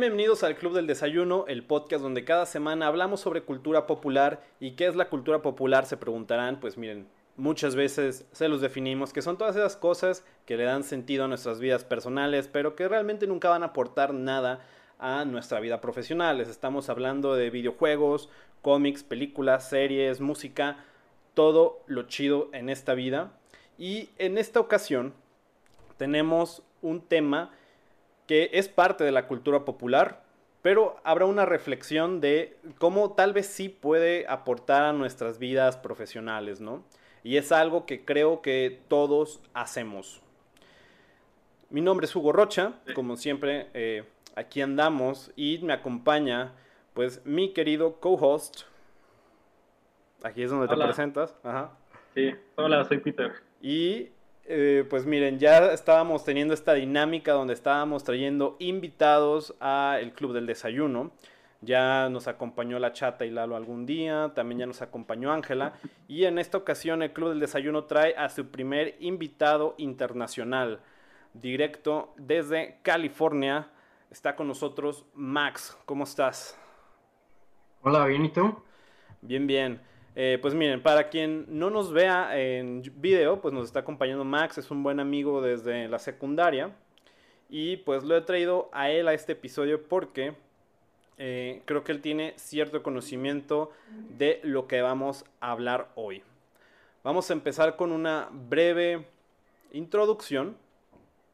Bienvenidos al Club del Desayuno, el podcast donde cada semana hablamos sobre cultura popular. ¿Y qué es la cultura popular? Se preguntarán. Pues miren, muchas veces se los definimos, que son todas esas cosas que le dan sentido a nuestras vidas personales, pero que realmente nunca van a aportar nada a nuestra vida profesional. Les estamos hablando de videojuegos, cómics, películas, series, música, todo lo chido en esta vida. Y en esta ocasión tenemos un tema que es parte de la cultura popular, pero habrá una reflexión de cómo tal vez sí puede aportar a nuestras vidas profesionales, ¿no? Y es algo que creo que todos hacemos. Mi nombre es Hugo Rocha, como siempre eh, aquí andamos y me acompaña pues mi querido co-host. Aquí es donde te presentas. Ajá. Sí, hola, soy Peter. Y eh, pues miren, ya estábamos teniendo esta dinámica donde estábamos trayendo invitados al Club del Desayuno. Ya nos acompañó la chata y Lalo algún día, también ya nos acompañó Ángela. Y en esta ocasión el Club del Desayuno trae a su primer invitado internacional, directo desde California. Está con nosotros Max. ¿Cómo estás? Hola, bien, ¿y tú? Bien, bien. Eh, pues miren, para quien no nos vea en video, pues nos está acompañando Max, es un buen amigo desde la secundaria. Y pues lo he traído a él a este episodio porque eh, creo que él tiene cierto conocimiento de lo que vamos a hablar hoy. Vamos a empezar con una breve introducción.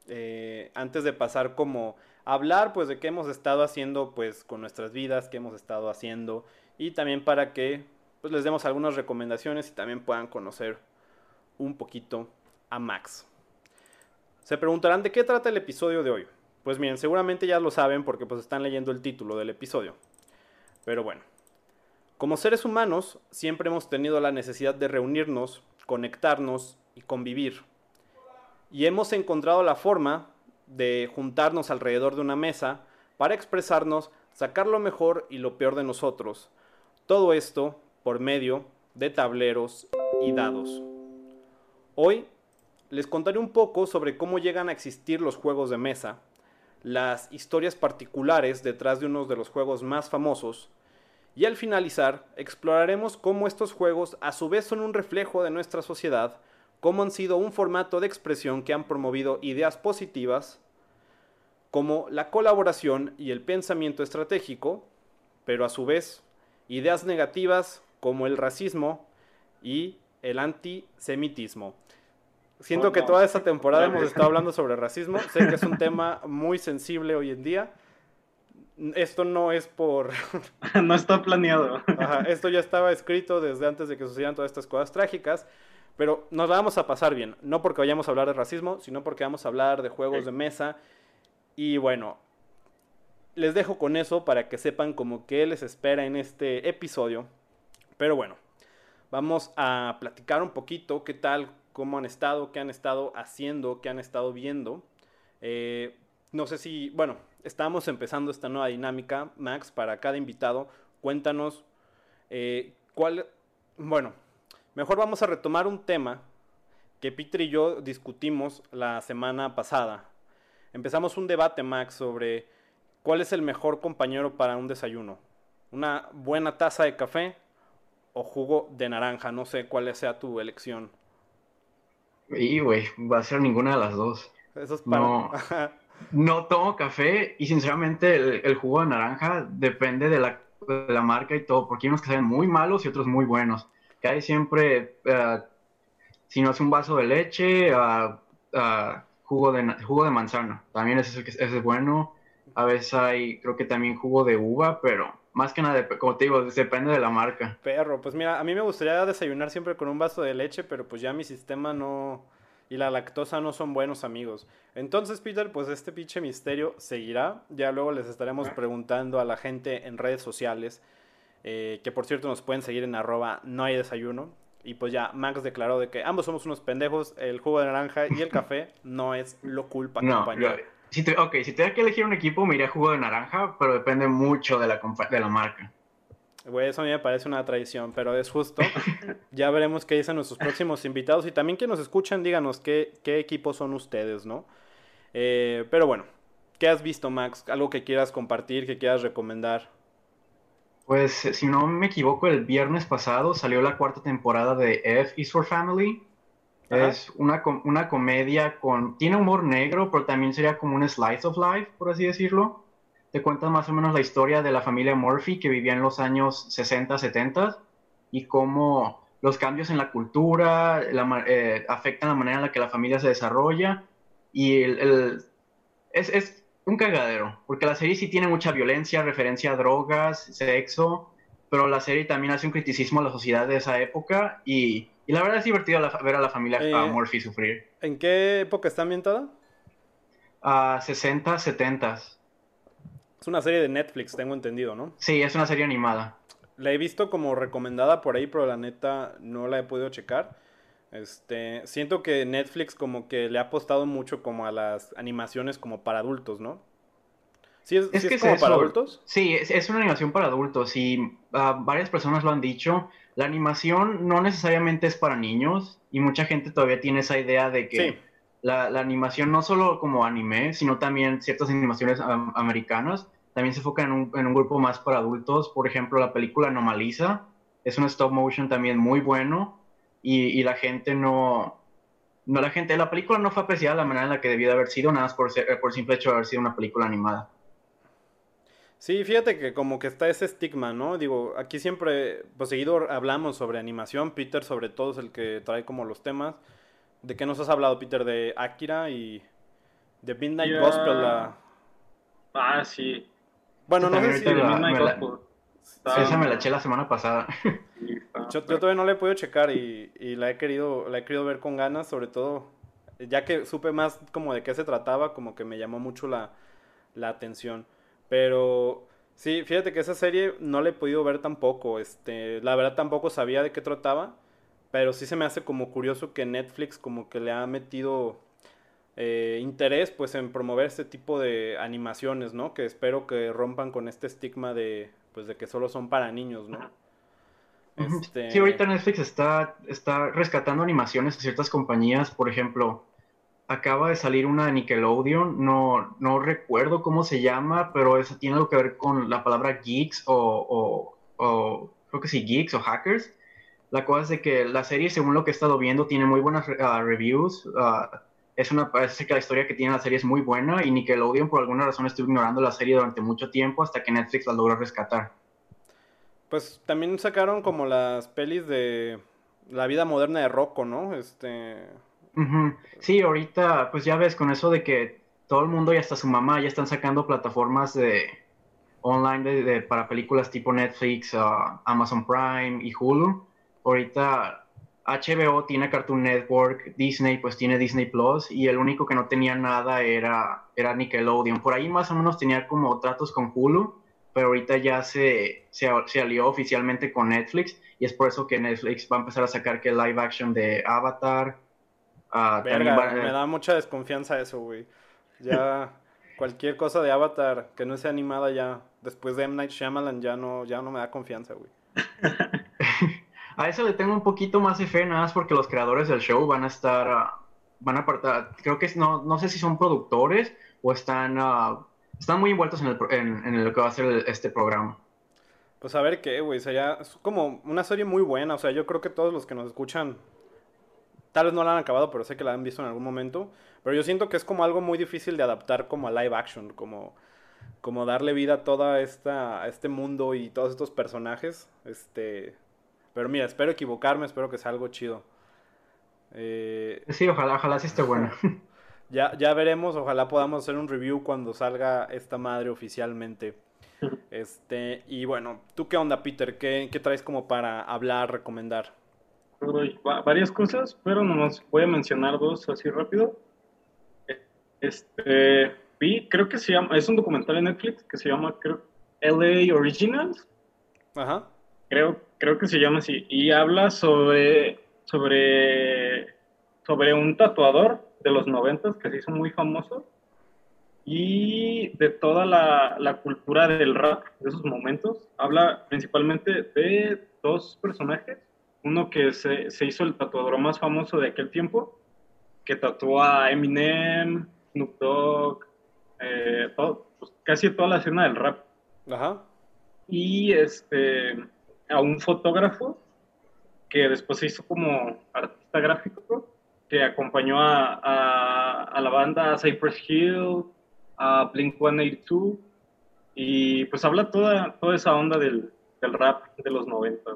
Eh, antes de pasar como hablar pues de qué hemos estado haciendo pues con nuestras vidas, qué hemos estado haciendo y también para que pues les demos algunas recomendaciones y también puedan conocer un poquito a Max. Se preguntarán de qué trata el episodio de hoy. Pues miren, seguramente ya lo saben porque pues están leyendo el título del episodio. Pero bueno, como seres humanos siempre hemos tenido la necesidad de reunirnos, conectarnos y convivir. Y hemos encontrado la forma de juntarnos alrededor de una mesa para expresarnos, sacar lo mejor y lo peor de nosotros. Todo esto por medio de tableros y dados. Hoy les contaré un poco sobre cómo llegan a existir los juegos de mesa, las historias particulares detrás de uno de los juegos más famosos, y al finalizar exploraremos cómo estos juegos a su vez son un reflejo de nuestra sociedad, cómo han sido un formato de expresión que han promovido ideas positivas, como la colaboración y el pensamiento estratégico, pero a su vez ideas negativas como el racismo y el antisemitismo. Siento que toda esta temporada hemos estado hablando sobre racismo. Sé que es un tema muy sensible hoy en día. Esto no es por... no está planeado. esto ya estaba escrito desde antes de que sucedieran todas estas cosas trágicas. Pero nos vamos a pasar bien. No porque vayamos a hablar de racismo, sino porque vamos a hablar de juegos de mesa. Y bueno, les dejo con eso para que sepan como qué les espera en este episodio. Pero bueno, vamos a platicar un poquito qué tal, cómo han estado, qué han estado haciendo, qué han estado viendo. Eh, no sé si, bueno, estamos empezando esta nueva dinámica, Max, para cada invitado. Cuéntanos eh, cuál, bueno, mejor vamos a retomar un tema que Peter y yo discutimos la semana pasada. Empezamos un debate, Max, sobre cuál es el mejor compañero para un desayuno. Una buena taza de café o jugo de naranja. No sé cuál sea tu elección. Y, güey, va a ser ninguna de las dos. Eso es para... No, tomo café y sinceramente el, jugo de naranja depende de la, marca y todo, porque hay unos que salen muy malos y otros muy buenos. Que hay siempre, eh, si no es un vaso de leche, uh, jugo, de, jugo de manzana. También ese es, ese es bueno. A veces hay, creo que también jugo de uva, pero más que nada, como te digo, depende de la marca. Perro, pues mira, a mí me gustaría desayunar siempre con un vaso de leche, pero pues ya mi sistema no... Y la lactosa no son buenos amigos. Entonces, Peter, pues este pinche misterio seguirá. Ya luego les estaremos preguntando a la gente en redes sociales. Eh, que por cierto nos pueden seguir en arroba no hay desayuno. Y pues ya Max declaró de que ambos somos unos pendejos. El jugo de naranja y el café no es lo culpa no, compañero. Si te, ok, si tuviera que elegir un equipo, me iría a jugo de naranja, pero depende mucho de la, de la marca. Güey, eso a mí me parece una tradición, pero es justo. ya veremos qué dicen nuestros próximos invitados y también que nos escuchan, díganos qué, qué equipos son ustedes, ¿no? Eh, pero bueno, ¿qué has visto, Max? ¿Algo que quieras compartir, que quieras recomendar? Pues, si no me equivoco, el viernes pasado salió la cuarta temporada de F is for Family. Es una, una comedia con... Tiene humor negro, pero también sería como un slice of life, por así decirlo. Te cuenta más o menos la historia de la familia Murphy que vivía en los años 60, 70 y cómo los cambios en la cultura eh, afectan la manera en la que la familia se desarrolla. Y el, es, es, un cagadero, porque la serie sí tiene mucha violencia, referencia a drogas, sexo, pero la serie también hace un criticismo a la sociedad de esa época y, y la verdad es divertido ver a la familia eh, Murphy sufrir. ¿En qué época está ambientada? A 60, 70. Es una serie de Netflix, tengo entendido, ¿no? Sí, es una serie animada. La he visto como recomendada por ahí, pero la neta no la he podido checar. Este, siento que Netflix como que le ha apostado mucho como a las animaciones como para adultos, ¿no? ¿Sí es, es, como para adultos? Sí, es, una animación para adultos y ah, varias personas lo han dicho. La animación no necesariamente es para niños y mucha gente todavía tiene esa idea de que la, animación no solo como anime, sino también ciertas animaciones americanas también se enfoca en un, en un, grupo más para adultos. Por ejemplo, la película Anomaliza es un stop motion también muy bueno y, la gente no, no, la gente, la película no fue apreciada de la manera en la que debía de haber sido, nada más por, ser, por simple hecho de haber sido una película animada. Sí, fíjate que como que está ese estigma, ¿no? Digo, aquí siempre, pues seguido hablamos sobre animación, Peter sobre todo es el que trae como los temas. ¿De qué nos has hablado, Peter? De Akira y de Midnight Gospel. La... Ah, sí. Bueno, no sé si... Esa me la eché la semana pasada. yo, todavía no la he podido checar y, la he querido la he querido ver con ganas, sobre todo ya que supe más como de qué se trataba, como que me llamó mucho la, atención. Pero sí, fíjate que esa serie no la he podido ver tampoco. Este, la verdad tampoco sabía de qué trataba, pero sí se me hace como curioso que Netflix como que le ha metido eh, interés pues en promover este tipo de animaciones, ¿no? Que espero que rompan con este estigma de pues de que solo son para niños, ¿no? Este... Sí, ahorita Netflix está, está rescatando animaciones de ciertas compañías, por ejemplo, acaba de salir una de Nickelodeon, no, no recuerdo cómo se llama, pero eso tiene algo que ver con la palabra geeks o, o, creo que sí, geeks o hackers. La cosa es de que la serie, según lo que he estado viendo, tiene muy buenas ah, reviews. Ah, es una, parece que la historia que tiene la serie es muy buena y Nickelodeon por alguna razón estuvo ignorando la serie durante mucho tiempo hasta que Netflix la logró rescatar. Pues también sacaron como las pelis de la vida moderna de Rocco, ¿no? Este... Sí, ahorita pues ya ves con eso de que todo el mundo y hasta su mamá ya están sacando plataformas de online de, para películas tipo Netflix, uh, Amazon Prime y Hulu. Ahorita HBO tiene Cartoon Network, Disney pues tiene Disney Plus y el único que no tenía nada era, era Nickelodeon. Por ahí más o menos tenía como tratos con Hulu, pero ahorita ya se, se, alió oficialmente con Netflix y es por eso que Netflix va a empezar a sacar que live action de Avatar. Uh, me da mucha desconfianza eso, güey. Ya cualquier cosa de Avatar que no sea animada ya, después de M. Night Shyamalan ya no, ya no me da confianza, güey. A eso le tengo un poquito más de fe, nada más porque los creadores del show van a estar, ah, van a apartar, creo que no, no sé si son productores o están, uh, están muy envueltos en, el, en, lo que va a ser este programa. Pues a ver qué, güey, sería es como una serie muy buena, o sea, yo creo que todos los que nos escuchan, tal vez no la han acabado, pero sé que la han visto en algún momento, pero yo siento que es como algo muy difícil de adaptar como a live action, como como darle vida a toda esta a este mundo y todos estos personajes, este pero mira, espero equivocarme, espero que sea algo chido. Eh, sí, ojalá, ojalá sí esté bueno. ya, ya veremos, ojalá podamos hacer un review cuando salga esta madre oficialmente. Este, y bueno, ¿tú qué onda, Peter? ¿Qué, qué traes como para hablar, recomendar? Varias cosas, pero nomás voy a mencionar dos así rápido. Este, vi, creo que se llama, es un documental en Netflix que se llama, creo, LA Originals. Ajá. Creo, creo que se llama así, y habla sobre, sobre, sobre un tatuador de los noventas que se hizo muy famoso y de toda la, la, cultura del rap de esos momentos. Habla principalmente de dos personajes, uno que se, se hizo el tatuador más famoso de aquel tiempo, que tatuó a Eminem, Snoop Dogg, eh, todo, pues, casi toda la escena del rap. Ajá. Y este, a un fotógrafo que después se hizo como artista gráfico, que acompañó a, a, la banda Cypress Hill, a Blink 182, y pues habla toda, toda esa onda del, del rap de los 90.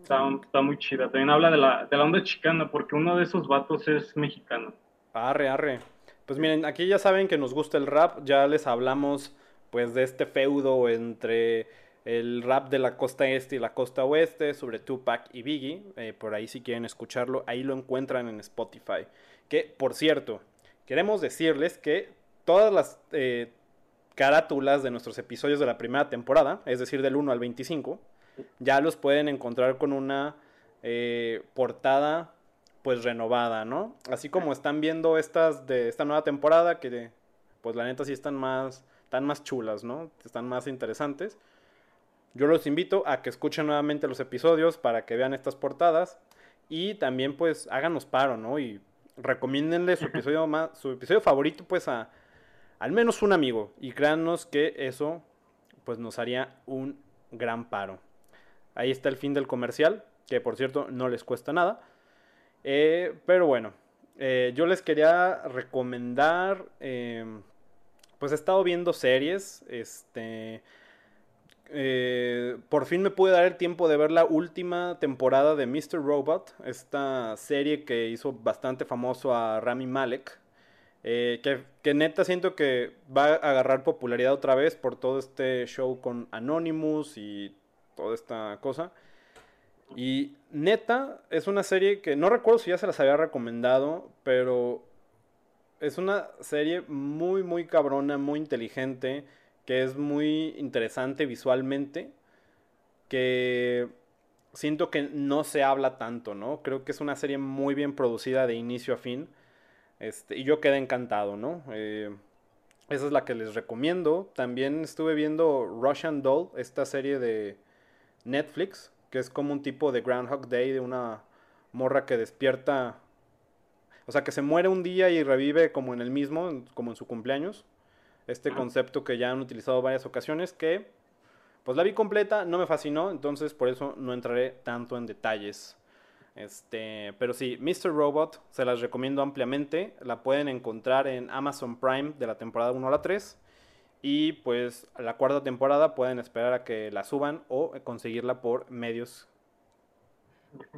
Está, muy chida. También habla de la, de la onda chicana, porque uno de esos vatos es mexicano. Arre, arre. Pues miren, aquí ya saben que nos gusta el rap, ya les hablamos pues de este feudo entre el rap de la costa este y la costa oeste sobre Tupac y Biggie. Eh, por ahí si quieren escucharlo, ahí lo encuentran en Spotify. Que, por cierto, queremos decirles que todas las eh, carátulas de nuestros episodios de la primera temporada, es decir, del 1 al 25, ya los pueden encontrar con una eh, portada pues renovada, ¿no? Así como están viendo estas de esta nueva temporada que pues la neta sí están más están más chulas, ¿no? Están más interesantes. Yo los invito a que escuchen nuevamente los episodios para que vean estas portadas y también pues háganos paro, ¿no? Y recomiéndenle su episodio más, su episodio favorito pues a al menos un amigo y créannos que eso pues nos haría un gran paro. Ahí está el fin del comercial, que por cierto no les cuesta nada. Eh, pero bueno, eh, yo les quería recomendar, em, pues he estado viendo series, este, eh, por fin me pude dar el tiempo de ver la última temporada de Mr. Robot, esta serie que hizo bastante famoso a Rami Malek. Eh, que, neta siento que va a agarrar popularidad otra vez por todo este show con Anonymous y toda esta cosa. Y neta es una serie que no recuerdo si ya se las había recomendado, pero es una serie muy, muy cabrona, muy inteligente que es muy interesante visualmente, que siento que no se habla tanto, ¿no? Creo que es una serie muy bien producida de inicio a fin. Este, y yo quedé encantado, ¿no? Eh, esa es la que les recomiendo. También estuve viendo Russian Doll, esta serie de Netflix, que es como un tipo de Groundhog Day de una morra que despierta, o sea, que se muere un día y revive como en el mismo, como en su cumpleaños este concepto que ya han utilizado varias ocasiones que pues la vi completa, no me fascinó, entonces por eso no entraré tanto en detalles. Este, pero sí, Mr. Robot se las recomiendo ampliamente, la pueden encontrar en Amazon Prime de la temporada 1 a la 3 y pues la cuarta temporada pueden esperar a que la suban o conseguirla por medios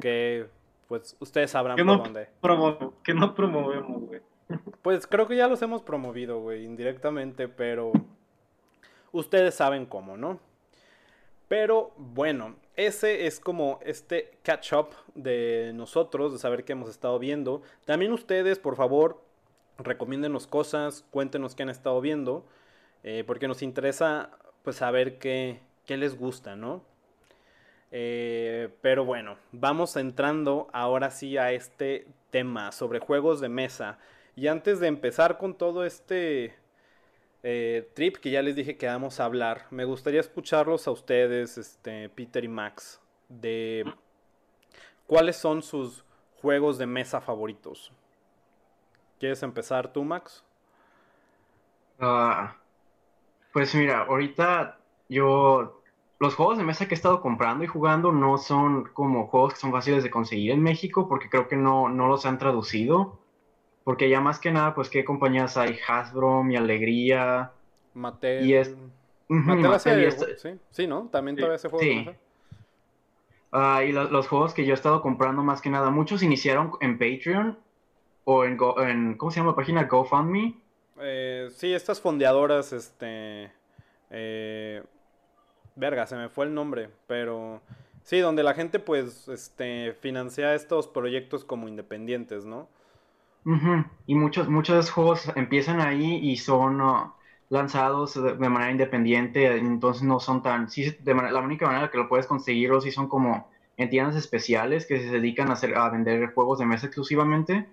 que pues ustedes sabrán por dónde. que no promovemos, güey. Pues creo que ya los hemos promovido, güey, indirectamente, pero ustedes saben cómo, ¿no? Pero bueno, ese es como este catch up de nosotros, de saber qué hemos estado viendo. También ustedes, por favor, recomiéndenos cosas, cuéntenos qué han estado viendo, eh, porque nos interesa pues saber qué, qué les gusta, ¿no? Eh, pero bueno, vamos entrando ahora sí a este tema sobre juegos de mesa. Y antes de empezar con todo este eh, trip que ya les dije que vamos a hablar, me gustaría escucharlos a ustedes, este, Peter y Max, de cuáles son sus juegos de mesa favoritos. ¿Quieres empezar tú, Max? Ah, pues mira, ahorita yo los juegos de mesa que he estado comprando y jugando no son como juegos que son fáciles de conseguir en México porque creo que no, no los han traducido. Porque ya más que nada, pues, ¿qué compañías hay? Hasbro, Mi Alegría. Mattel. Y es... Mattel, sí, sí, ¿no? También todavía se juega. Sí. Ah, y los juegos que yo he estado comprando más que nada, muchos iniciaron en Patreon o en, en ¿cómo se llama la página? GoFundMe. Eh, sí, estas fondeadoras, este... Eh, verga, se me fue el nombre, pero... Sí, donde la gente pues este, financia estos proyectos como independientes, ¿no? Y muchos, muchos juegos empiezan ahí y son uh, lanzados de, manera independiente, entonces no son tan... Sí, de la única manera que lo puedes conseguir sí son como en tiendas especiales que se dedican a, hacer, a vender juegos de mesa exclusivamente.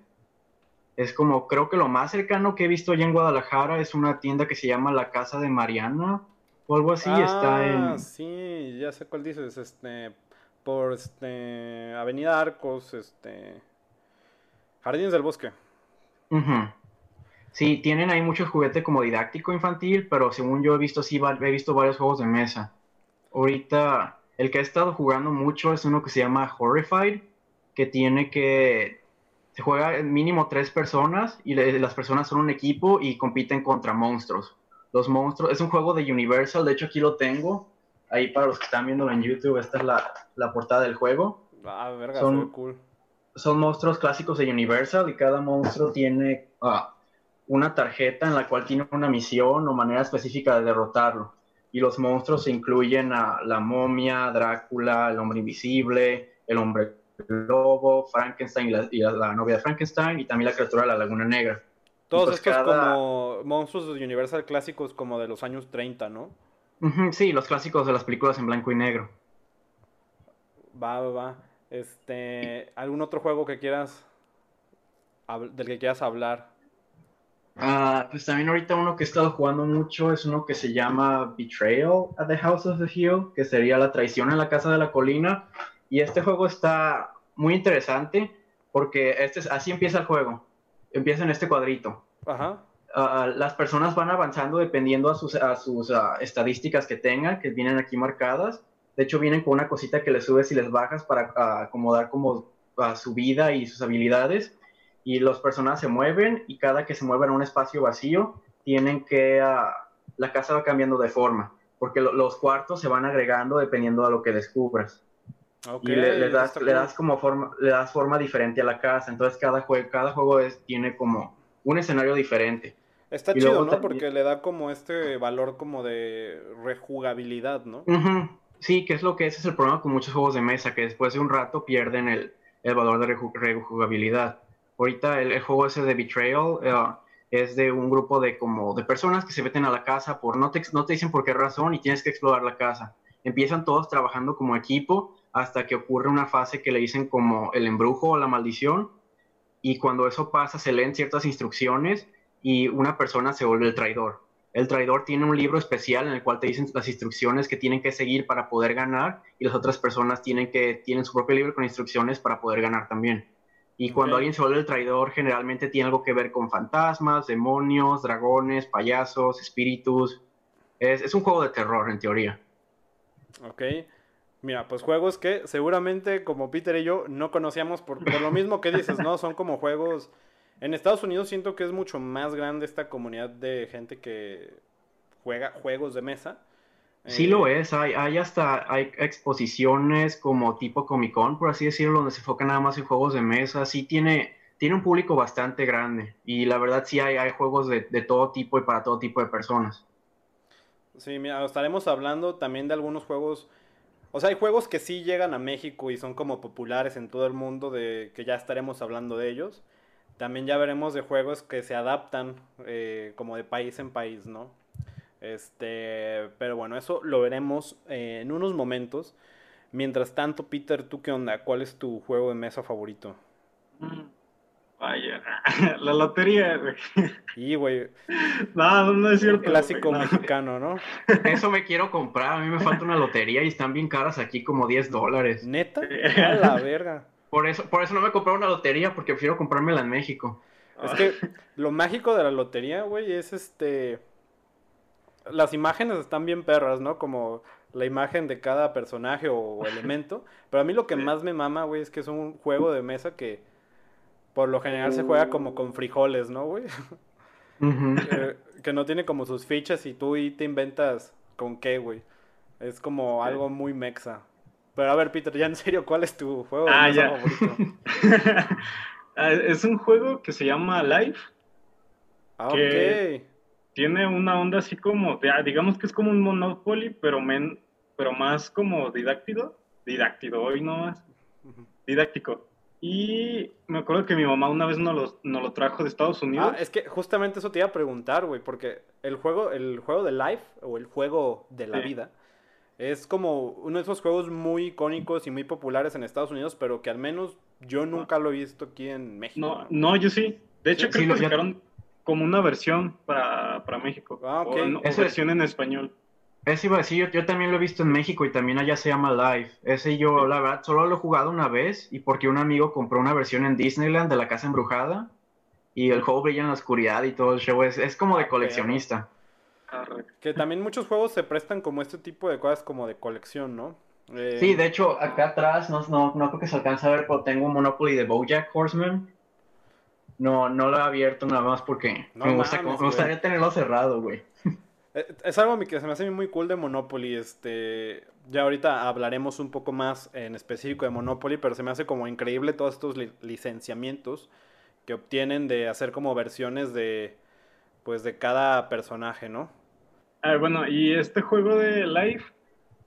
Es como, creo que lo más cercano que he visto allá en Guadalajara es una tienda que se llama La Casa de Mariana o algo así. está en... Ah, sí, ya sé cuál dices, este, por este, Avenida Arcos, este... Jardines del Bosque. Sí, tienen ahí muchos juguetes como didáctico infantil, pero según yo he visto, sí, he visto varios juegos de mesa. Ahorita, el que he estado jugando mucho es uno que se llama Horrified, que tiene que... Se juega mínimo tres personas y las personas son un equipo y compiten contra monstruos. Los monstruos, es un juego de Universal, de hecho aquí lo tengo. Ahí para los que están viéndolo en YouTube, esta es la, la portada del juego. Ah, verga, son, cool. Son monstruos clásicos de Universal y cada monstruo tiene ah, una tarjeta en la cual tiene una misión o manera específica de derrotarlo. Y los monstruos se incluyen a la momia, Drácula, el hombre invisible, el hombre lobo, Frankenstein y la, novia de Frankenstein y también la criatura de la Laguna Negra. Todos pues estos como monstruos de Universal clásicos como de los años 30, ¿no? sí, los clásicos de las películas en blanco y negro. Va, va, va. Este, ¿algún otro juego que quieras del que quieras hablar? Ah, pues también ahorita uno que he estado jugando mucho es uno que se llama Betrayal at the House of the Hill, que sería la traición en la casa de la colina. Y este juego está muy interesante porque este así empieza el juego. Empieza en este cuadrito. Ajá. Ah, las personas van avanzando dependiendo a sus, a sus ah, estadísticas que tengan, que vienen aquí marcadas. De hecho, vienen con una cosita que les subes y les bajas para acomodar como su vida y sus habilidades y los personajes se mueven y cada que se mueven a un espacio vacío, tienen que, ah, la casa va cambiando de forma, porque los cuartos se van agregando dependiendo de lo que descubras. Y le, das, le, das, como forma, le das forma diferente a la casa, entonces cada, juego cada juego es, tiene como un escenario diferente. Está chido, ¿no? Porque le da como este valor como de rejugabilidad, ¿no? Sí, que es lo que ese es el problema con muchos juegos de mesa, que después de un rato pierden el, el valor de rejugabilidad. Ahorita el, juego ese de Betrayal eh, es de un grupo de como de personas que se meten a la casa por no te, no te dicen por qué razón y tienes que explorar la casa. Empiezan todos trabajando como equipo hasta que ocurre una fase que le dicen como el embrujo o la maldición y cuando eso pasa se leen ciertas instrucciones y una persona se vuelve el traidor. El traidor tiene un libro especial en el cual te dicen las instrucciones que tienen que seguir para poder ganar y las otras personas tienen que tienen su propio libro con instrucciones para poder ganar también. Y cuando alguien se vuelve el traidor, generalmente tiene algo que ver con fantasmas, demonios, dragones, payasos, espíritus. Es, es un juego de terror, en teoría. Ok. Mira, pues juegos que seguramente como Peter y yo no conocíamos por, por lo mismo que dices, ¿no? Son como juegos... En Estados Unidos siento que es mucho más grande esta comunidad de gente que juega juegos de mesa. Sí lo eh, es, hay, hay hasta hay exposiciones como tipo Comic Con, por así decirlo, donde se enfoca nada más en juegos de mesa, sí tiene, tiene un público bastante grande y la verdad sí hay, hay juegos de, de todo tipo y para todo tipo de personas. Sí, mira, estaremos hablando también de algunos juegos, o sea, hay juegos que sí llegan a México y son como populares en todo el mundo, de que ya estaremos hablando de ellos. También ya veremos de juegos que se adaptan eh, como de país en país, ¿no? Este, pero bueno, eso lo veremos eh, en unos momentos. Mientras tanto, Peter, ¿tú qué onda? ¿Cuál es tu juego de mesa favorito? Mm, vaya, la lotería, güey. Y, güey. No, no es cierto. clásico mexicano, ¿no? Eso me quiero comprar. A mí me falta una lotería y están bien caras aquí, como 10 dólares. ¿Neta? A la verga. Por eso, por eso no me compré una lotería, porque prefiero comprármela en México. Es que lo mágico de la lotería, güey, es este las imágenes están bien perras, ¿no? Como la imagen de cada personaje o, elemento. Pero a mí lo que más me mama, güey, es que es un juego de mesa que por lo general se juega como con frijoles, ¿no, güey? Eh, que no tiene como sus fichas y tú y te inventas con qué, güey. Es como algo muy mexa. Pero a ver, Peter, ya en serio, ¿cuál es tu juego ah, favorito? Ah, es un juego que se llama Life. Ah, ok tiene una onda así como, digamos que es como un Monopoly, pero, men, pero más como didáctico, didáctico, hoy no más, didáctico. Y me acuerdo que mi mamá una vez nos lo, lo trajo de Estados Unidos. Ah, es que justamente eso te iba a preguntar, güey, porque el juego, el juego de Life, o el juego de la vida, es como uno de esos juegos muy icónicos y muy populares en Estados Unidos, pero que al menos yo nunca lo he visto aquí en México. No, no, yo sí. De hecho, creo que sacaron como una versión para, México. Ah, ok. Esa versión en español. Eso iba a decir, yo, también lo he visto en México y también allá se llama Live. Ese yo, la verdad, solo lo he jugado una vez y porque un amigo compró una versión en Disneyland de la Casa Embrujada y el juego brilla en la oscuridad y todo el show. Es, es como de ah, coleccionista. Que también muchos juegos se prestan como este tipo de cosas como de colección, ¿no? Eh, sí, de hecho, acá atrás, no, no, no creo que se alcance a ver, pero tengo un Monopoly de Bojack Horseman. No, no lo he abierto nada más porque me, gustaría tenerlo cerrado, güey. Eh, es algo que se me hace muy cool de Monopoly. Este, ya ahorita hablaremos un poco más en específico de Monopoly, pero se me hace como increíble todos estos licenciamientos que obtienen de hacer como versiones de, pues, de cada personaje, ¿no? Ah, bueno, y este juego de Life,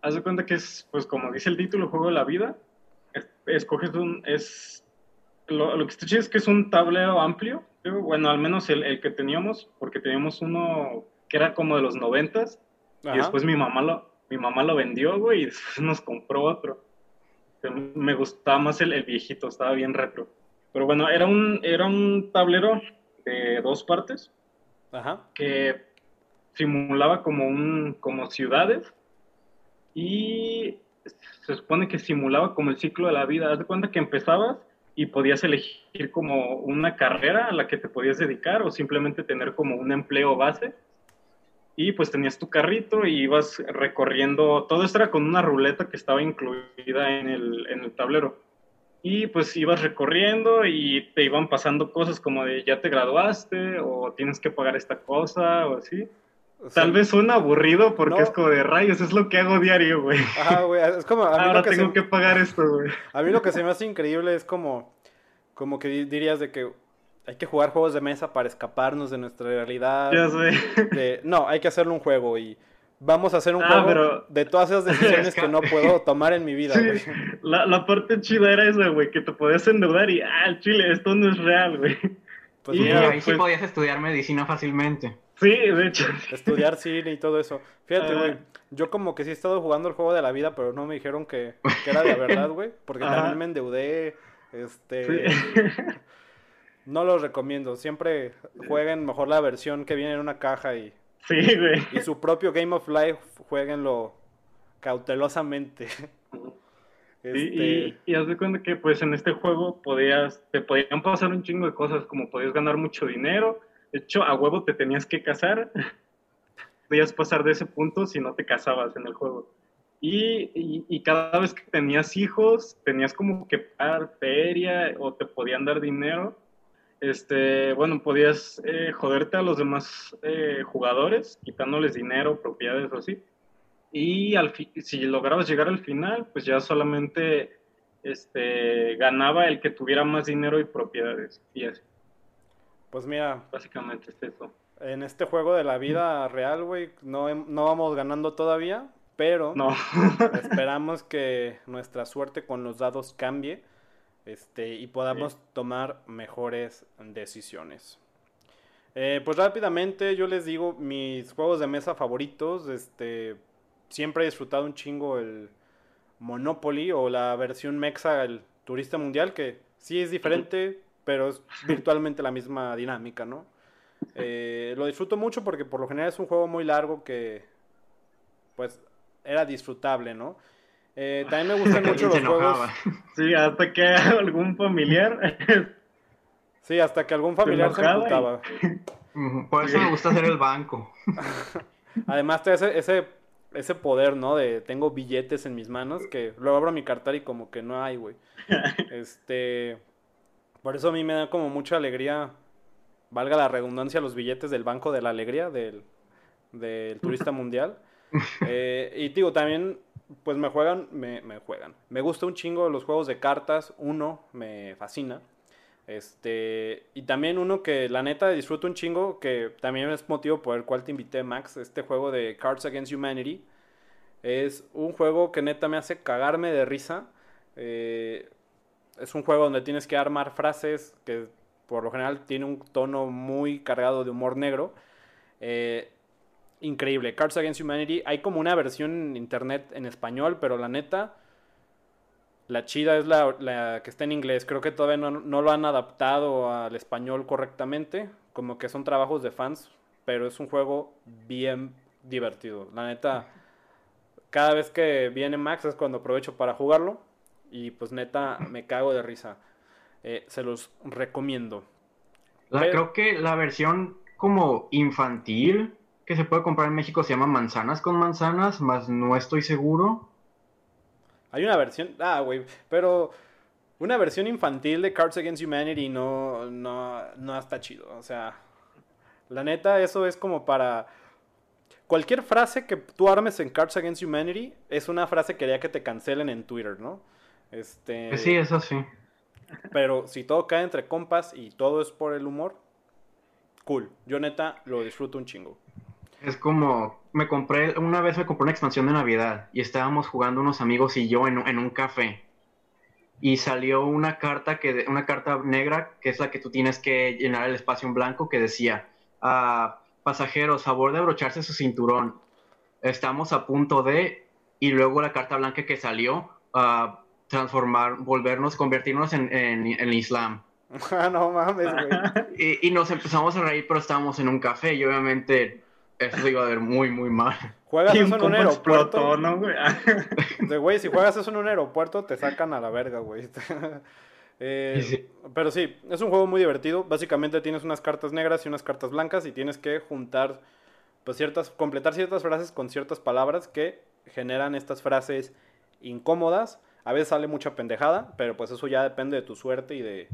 haz de cuenta que es, pues, como dice el título, juego de la vida. Escoges un, es lo, que está chido es que es un tablero amplio. Bueno, al menos el, el, que teníamos, porque teníamos uno que era como de los noventas. Y después mi mamá lo, mi mamá lo vendió, güey, y después nos compró otro. Me gustaba más el, el, viejito, estaba bien retro. Pero bueno, era un, era un tablero de dos partes. Ajá. Que simulaba como un, como ciudades. Y se supone que simulaba como el ciclo de la vida. Haz de cuenta que empezabas y podías elegir como una carrera a la que te podías dedicar o simplemente tener como un empleo base. Y pues tenías tu carrito y ibas recorriendo, todo esto era con una ruleta que estaba incluida en el, en el tablero. Y pues ibas recorriendo y te iban pasando cosas como de ya te graduaste o tienes que pagar esta cosa o así. Tal vez suena aburrido porque es como de rayos, es lo que hago diario, güey. Ajá, güey, es como... A mí Ahora tengo que pagar esto, güey. A mí lo que se me hace increíble es como, como que dirías de que hay que jugar juegos de mesa para escaparnos de nuestra realidad. Ya sé. no, hay que hacerle un juego y vamos a hacer un ah, juego de todas esas decisiones que no puedo tomar en mi vida, güey. La, la, parte chida era esa, güey, que te podías endeudar y, ah, chile, esto no es real, güey. Pues y ahí sí pues podías estudiar medicina fácilmente. Sí, de hecho. Estudiar cine y todo eso. Fíjate, güey. Yo como que sí he estado jugando el juego de la vida, pero no me dijeron que, era de verdad, güey. Porque también me endeudé. Este. No los recomiendo. Siempre jueguen mejor la versión que viene en una caja y. Sí, güey. Y su propio Game of Life, jueguenlo cautelosamente. Este... Y, y, haz de cuenta que pues en este juego podías, te podían pasar un chingo de cosas, como podías ganar mucho dinero, de hecho, a huevo te tenías que casar. Podías pasar de ese punto si no te casabas en el juego. Y, cada vez que tenías hijos, tenías como que pagar feria o te podían dar dinero. Este, bueno, podías eh, joderte a los demás eh, jugadores, quitándoles dinero, propiedades o así. Y al si lograbas llegar al final, pues ya solamente este, ganaba el que tuviera más dinero y propiedades. Y así. Pues mira. Básicamente es eso. En este juego de la vida real, güey, no, no vamos ganando todavía, pero no. esperamos que nuestra suerte con los dados cambie este, y podamos tomar mejores decisiones. Eh, pues rápidamente yo les digo mis juegos de mesa favoritos. Este, siempre he disfrutado un chingo el Monopoly o la versión Mexa, el Turista Mundial, que sí es diferente, pero es virtualmente la misma dinámica, ¿no? Eh, lo disfruto mucho porque por lo general es un juego muy largo que, pues, era disfrutable, ¿no? Eh, también me gustan mucho los juegos. Sí, hasta que algún familiar. sí, hasta que algún familiar se, emputaba. Por eso me gusta hacer el banco. Además, ese, ese, ese poder, ¿no? De tengo billetes en mis manos que luego abro mi cartera y como que no hay, güey. Este. Por eso a mí me da como mucha alegría, valga la redundancia, los billetes del Banco de la Alegría, del, del turista mundial. Eh, y digo, también, pues me juegan, me, me, juegan. Me gusta un chingo los juegos de cartas, uno me fascina. Este, y también uno que la neta disfruto un chingo, que también es motivo por el cual te invité, Max, este juego de Cards Against Humanity. Es un juego que neta me hace cagarme de risa. Eh, es un juego donde tienes que armar frases que por lo general tiene un tono muy cargado de humor negro. Eh, increíble. Cards Against Humanity. Hay como una versión en internet en español, pero la neta, la chida es la, que está en inglés. Creo que todavía no, no, lo han adaptado al español correctamente. Como que son trabajos de fans, pero es un juego bien divertido. La neta, cada vez que viene Max es cuando aprovecho para jugarlo. Y pues neta, me cago de risa. Eh, se los recomiendo. Creo que la versión como infantil que se puede comprar en México se llama Manzanas con Manzanas, más no estoy seguro. Hay una versión, ah, güey, pero una versión infantil de Cards Against Humanity no, no, no está chido. O sea, la neta, eso es como para... Cualquier frase que tú armes en Cards Against Humanity es una frase que haría que te cancelen en Twitter, ¿no? Este... Sí, eso sí. Pero si todo cae entre compas y todo es por el humor, cool. Yo neta lo disfruto un chingo. Es como, me compré, una vez me compré una expansión de Navidad y estábamos jugando unos amigos y yo en, en un café. Y salió una carta que una carta negra que es la que tú tienes que llenar el espacio en blanco que decía ah, pasajeros favor de abrocharse su cinturón estamos a punto de y luego la carta blanca que salió uh, transformar volvernos convertirnos en, en, el Islam. Ah, no mames güey. Y, y, nos empezamos a reír pero estábamos en un café y obviamente eso iba a ver muy muy mal Juegas eso en un aeropuerto. ¿no, güey? de güey, si juegas eso en un aeropuerto, te sacan a la verga, güey. Eh, pero sí, es un juego muy divertido. Básicamente tienes unas cartas negras y unas cartas blancas y tienes que juntar, pues ciertas, completar ciertas frases con ciertas palabras que generan estas frases incómodas. A veces sale mucha pendejada, pero pues eso ya depende de tu suerte y de,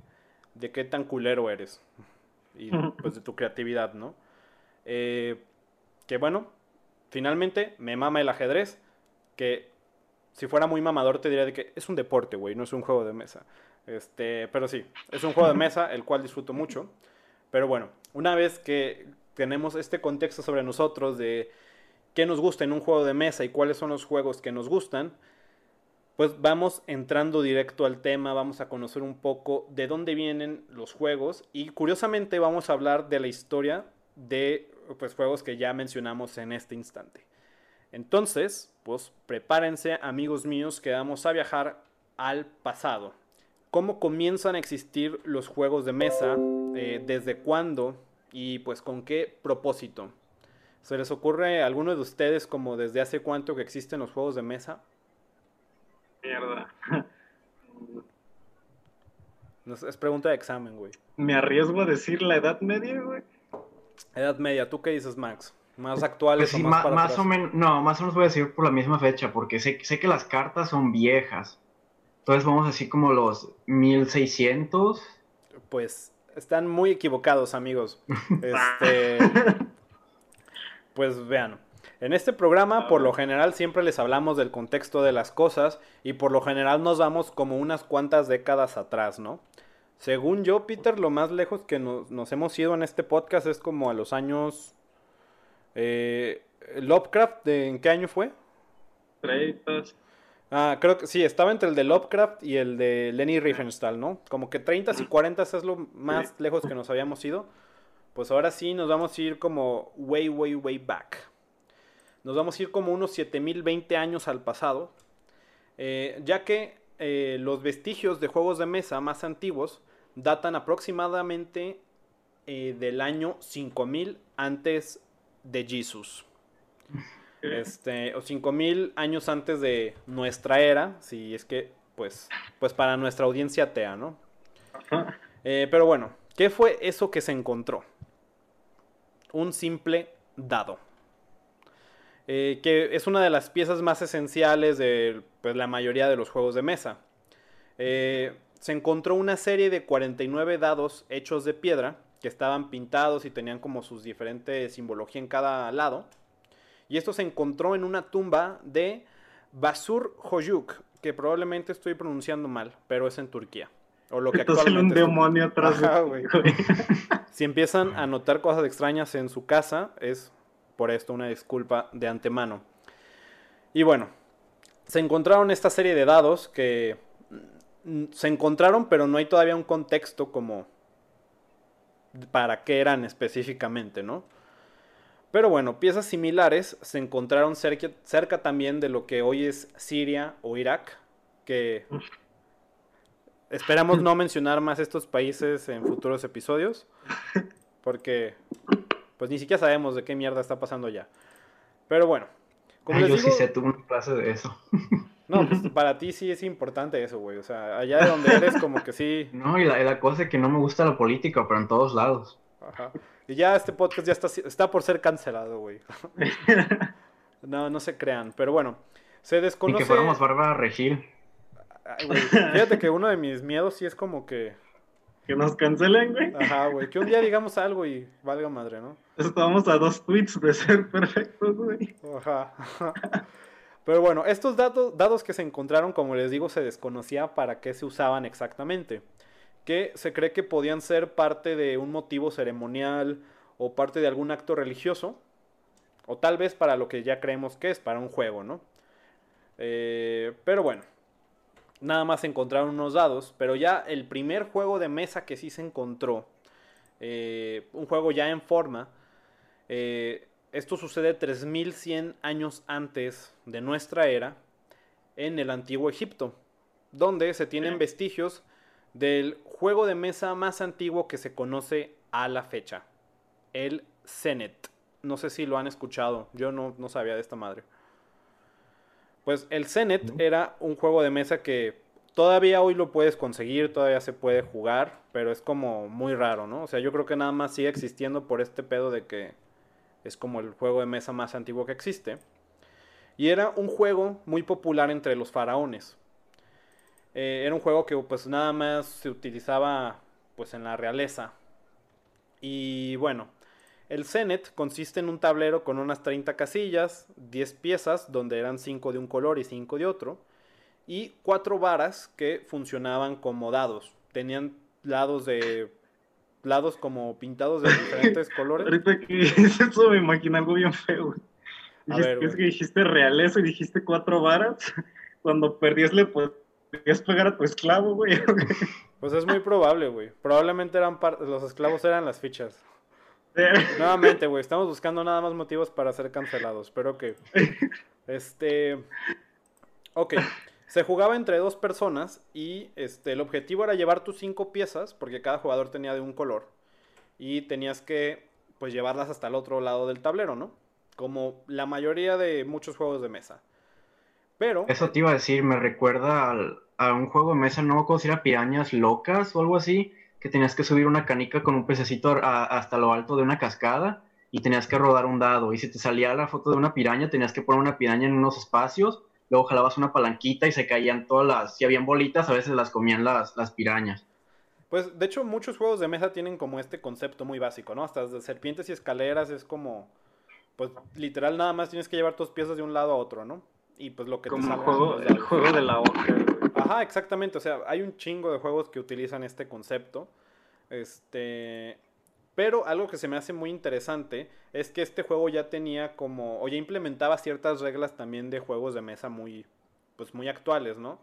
de qué tan culero eres. Y pues de tu creatividad, ¿no? Eh, que bueno, Finalmente, me mama el ajedrez, que si fuera muy mamador te diría de que es un deporte, güey, no es un juego de mesa. Este, pero sí, es un juego de mesa, el cual disfruto mucho. Pero bueno, una vez que tenemos este contexto sobre nosotros de qué nos gusta en un juego de mesa y cuáles son los juegos que nos gustan, pues vamos entrando directo al tema, vamos a conocer un poco de dónde vienen los juegos y curiosamente vamos a hablar de la historia de pues, juegos que ya mencionamos en este instante. Entonces, pues prepárense amigos míos que vamos a viajar al pasado. ¿Cómo comienzan a existir los juegos de mesa? Eh, ¿Desde cuándo? Y pues con qué propósito. ¿Se les ocurre a alguno de ustedes como desde hace cuánto que existen los juegos de mesa? Mierda. es pregunta de examen, güey. Me arriesgo a decir la edad media, güey. Edad media, ¿tú qué dices, Max? ¿Más actuales pues o más, más o menos, no, más o menos voy a decir por la misma fecha, porque sé, sé que las cartas son viejas. Entonces vamos así como los 1600. Pues están muy equivocados, amigos. Este, pues vean, en este programa por lo general siempre les hablamos del contexto de las cosas y por lo general nos vamos como unas cuantas décadas atrás, ¿no? Según yo, Peter, lo más lejos que nos, hemos ido en este podcast es como a los años... Eh, Lovecraft, ¿en qué año fue? 30. Ah, creo que sí, estaba entre el de Lovecraft y el de Lenny Riefenstahl, ¿no? Como que 30 y 40 es lo más lejos que nos habíamos ido. Pues ahora sí nos vamos a ir como way, way, way back. Nos vamos a ir como unos 7020 años al pasado. Eh, ya que eh, los vestigios de juegos de mesa más antiguos datan aproximadamente eh, del año 5000 antes de Jesús. Este, o 5000 años antes de nuestra era, si es que, pues, pues para nuestra audiencia atea, ¿no? Eh, pero bueno, ¿qué fue eso que se encontró? Un simple dado. Eh, que es una de las piezas más esenciales de pues, la mayoría de los juegos de mesa. Eh, se encontró una serie de 49 dados hechos de piedra que estaban pintados y tenían como sus diferentes simbología en cada lado. Y esto se encontró en una tumba de Basur Hoyuk, que probablemente estoy pronunciando mal, pero es en Turquía. O lo que un demonio atrás. si empiezan a notar cosas extrañas en su casa, es por esto una disculpa de antemano. Y bueno, se encontraron esta serie de dados que se encontraron, pero no hay todavía un contexto como para qué eran específicamente, ¿no? Pero bueno, piezas similares se encontraron cerca, cerca también de lo que hoy es Siria o Irak, que esperamos no mencionar más estos países en futuros episodios, porque pues ni siquiera sabemos de qué mierda está pasando allá. Pero bueno, como les yo digo, sí sé, tuve clase de eso. No, pues para ti sí es importante eso, güey. O sea, allá de donde eres, como que sí. No, y la, la cosa es que no me gusta la política, pero en todos lados. Ajá. Y ya este podcast ya está, está por ser cancelado, güey. no, no se crean. Pero bueno, se desconoce. Y que fuéramos Bárbara Regil. Fíjate que uno de mis miedos sí es como que. Que nos cancelen, güey. Ajá, güey. Que un día digamos algo y valga madre, ¿no? Estamos a dos tweets de ser perfectos, güey. Ajá. Pero bueno, estos datos, dados que se encontraron, como les digo, se desconocía para qué se usaban exactamente. Que se cree que podían ser parte de un motivo ceremonial o parte de algún acto religioso. O tal vez para lo que ya creemos que es, para un juego, ¿no? Eh, pero bueno, nada más encontraron unos dados, pero ya el primer juego de mesa que sí se encontró, eh, un juego ya en forma, eh, esto sucede 3100 años antes de nuestra era, en el antiguo Egipto, donde se tienen vestigios del juego de mesa más antiguo que se conoce a la fecha, el Senet. No sé si lo han escuchado, yo no, no sabía de esta madre. Pues el Senet era un juego de mesa que todavía hoy lo puedes conseguir, todavía se puede jugar, pero es como muy raro, ¿no? O sea, yo creo que nada más sigue existiendo por este pedo de que es como el juego de mesa más antiguo que existe. Y era un juego muy popular entre los faraones. Eh, era un juego que pues nada más se utilizaba pues en la realeza. Y bueno, el Senet consiste en un tablero con unas 30 casillas, 10 piezas, donde eran 5 de un color y 5 de otro, y 4 varas que funcionaban como dados. Tenían lados de lados como pintados de diferentes colores. Ahorita que eso me imagino algo bien feo. es que dijiste realeza y dijiste cuatro varas. Cuando perdías le podías pegar a tu esclavo, güey. Pues es muy probable, güey. Probablemente eran los esclavos eran las fichas. Nuevamente, güey, estamos buscando nada más motivos para ser cancelados. Pero que. Este. Ok. Se jugaba entre dos personas y este, el objetivo era llevar tus cinco piezas, porque cada jugador tenía de un color. Y tenías que pues llevarlas hasta el otro lado del tablero, ¿no? Como la mayoría de muchos juegos de mesa. Pero. Eso te iba a decir, me recuerda a un juego de mesa, no me si era Pirañas Locas o algo así que tenías que subir una canica con un pececito hasta lo alto de una cascada y tenías que rodar un dado. Y si te salía la foto de una piraña, tenías que poner una piraña en unos espacios, luego jalabas una palanquita y se caían todas las... Si habían bolitas, a veces las comían las, las pirañas. Pues de hecho muchos juegos de mesa tienen como este concepto muy básico, ¿no? Hasta de serpientes y escaleras es como... Pues literal nada más tienes que llevar tus piezas de un lado a otro, ¿no? Y pues lo que como te salga... Juego, el juego de la hoja. Ajá, exactamente. O sea, hay un chingo de juegos que utilizan este concepto. Este. Pero algo que se me hace muy interesante es que este juego ya tenía como. o ya implementaba ciertas reglas también de juegos de mesa muy. pues muy actuales, ¿no?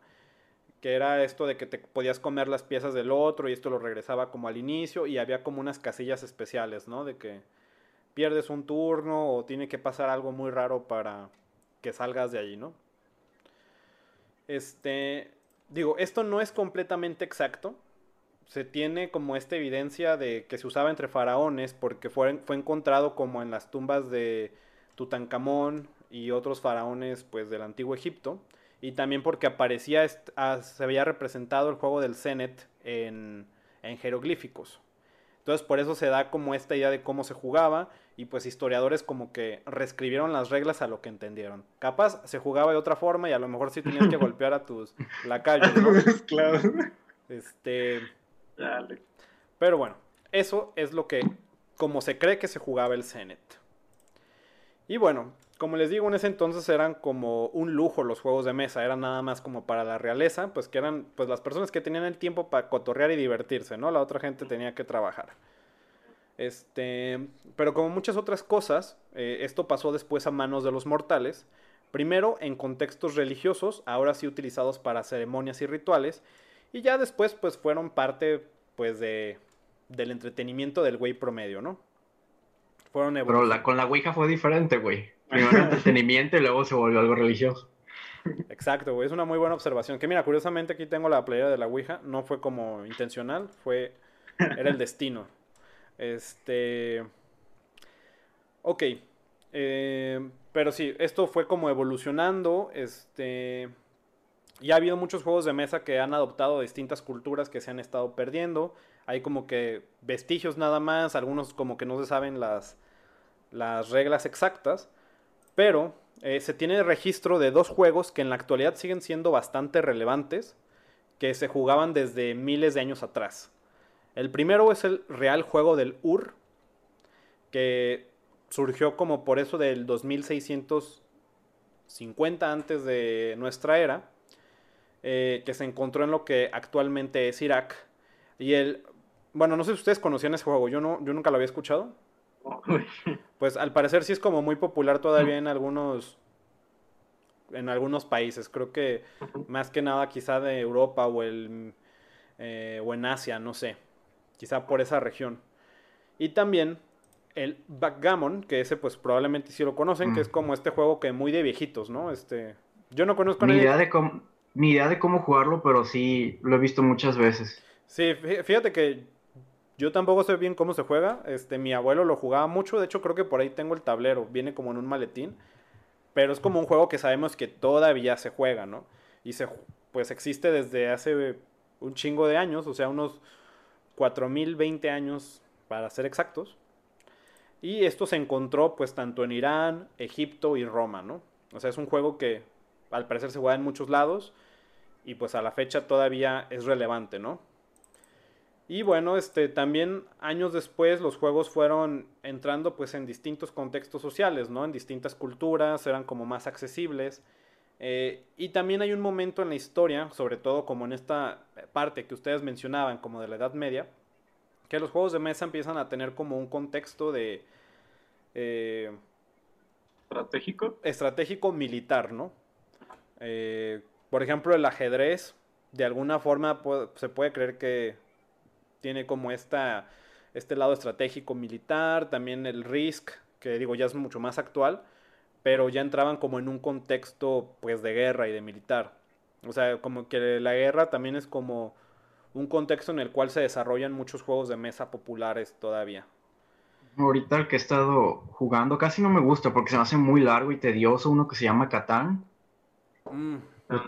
Que era esto de que te podías comer las piezas del otro y esto lo regresaba como al inicio y había como unas casillas especiales, ¿no? De que pierdes un turno o tiene que pasar algo muy raro para que salgas de allí, ¿no? Este, digo, esto no es completamente exacto. Se tiene como esta evidencia de que se usaba entre faraones porque fue, fue encontrado como en las tumbas de Tutankamón y otros faraones pues del antiguo Egipto. Y también porque aparecía, ah, se había representado el juego del Zenet en, en jeroglíficos. Entonces por eso se da como esta idea de cómo se jugaba y pues historiadores como que reescribieron las reglas a lo que entendieron. Capaz se jugaba de otra forma y a lo mejor sí tenías que golpear a tus lacayos, ¿no? claro. Este... Pero bueno, eso es lo que, como se cree que se jugaba el Zenet. Y bueno, como les digo, en ese entonces eran como un lujo los juegos de mesa, eran nada más como para la realeza, pues que eran pues las personas que tenían el tiempo para cotorrear y divertirse, ¿no? La otra gente tenía que trabajar. Este, pero como muchas otras cosas, eh, esto pasó después a manos de los mortales, primero en contextos religiosos, ahora sí utilizados para ceremonias y rituales, y ya después pues fueron parte pues de, del entretenimiento del güey promedio, ¿no? Fueron Pero la, con la Ouija fue diferente, güey. Primero entretenimiento y luego se volvió algo religioso. Exacto, güey, es una muy buena observación. Que mira, curiosamente aquí tengo la playera de la Ouija, no fue como intencional, fue, era el destino. Este. Ok. Eh, pero sí, esto fue como evolucionando. Este. Y ha habido muchos juegos de mesa que han adoptado distintas culturas que se han estado perdiendo. Hay como que vestigios nada más, algunos como que no se saben las, las reglas exactas. Pero eh, se tiene registro de dos juegos que en la actualidad siguen siendo bastante relevantes, que se jugaban desde miles de años atrás. El primero es el real juego del Ur, que surgió como por eso del 2650 antes de nuestra era, eh, que se encontró en lo que actualmente es Irak. Y el, bueno, no sé si ustedes conocían ese juego, yo, no, yo nunca lo había escuchado. Pues al parecer sí es como muy popular todavía en algunos en algunos países. Creo que más que nada quizá de Europa o el eh, o en Asia, no sé. Quizá por esa región. Y también el Backgammon, que ese pues probablemente sí lo conocen, que es como este juego que muy de viejitos, ¿no? Este, yo no conozco ni idea de cómo ni idea de cómo jugarlo, pero sí lo he visto muchas veces. Sí, fíjate que yo tampoco sé bien cómo se juega. Este, mi abuelo lo jugaba mucho, de hecho creo que por ahí tengo el tablero, viene como en un maletín, pero es como un juego que sabemos que todavía se juega, ¿no? Y se pues existe desde hace un chingo de años, o sea, unos 4020 años para ser exactos. Y esto se encontró pues tanto en Irán, Egipto y Roma, ¿no? O sea, es un juego que al parecer se juega en muchos lados y pues a la fecha todavía es relevante, ¿no? Y bueno, este también años después los juegos fueron entrando pues en distintos contextos sociales, ¿no? En distintas culturas, eran como más accesibles. Eh, y también hay un momento en la historia, sobre todo como en esta parte que ustedes mencionaban, como de la Edad Media, que los juegos de mesa empiezan a tener como un contexto de... Eh, estratégico. Estratégico militar, ¿no? Eh, por ejemplo, el ajedrez, de alguna forma se puede creer que tiene como esta, este lado estratégico militar, también el Risk, que digo ya es mucho más actual, pero ya entraban como en un contexto pues de guerra y de militar. O sea, como que la guerra también es como un contexto en el cual se desarrollan muchos juegos de mesa populares todavía. Ahorita el que he estado jugando casi no me gusta porque se me hace muy largo y tedioso uno que se llama Catán. Mm.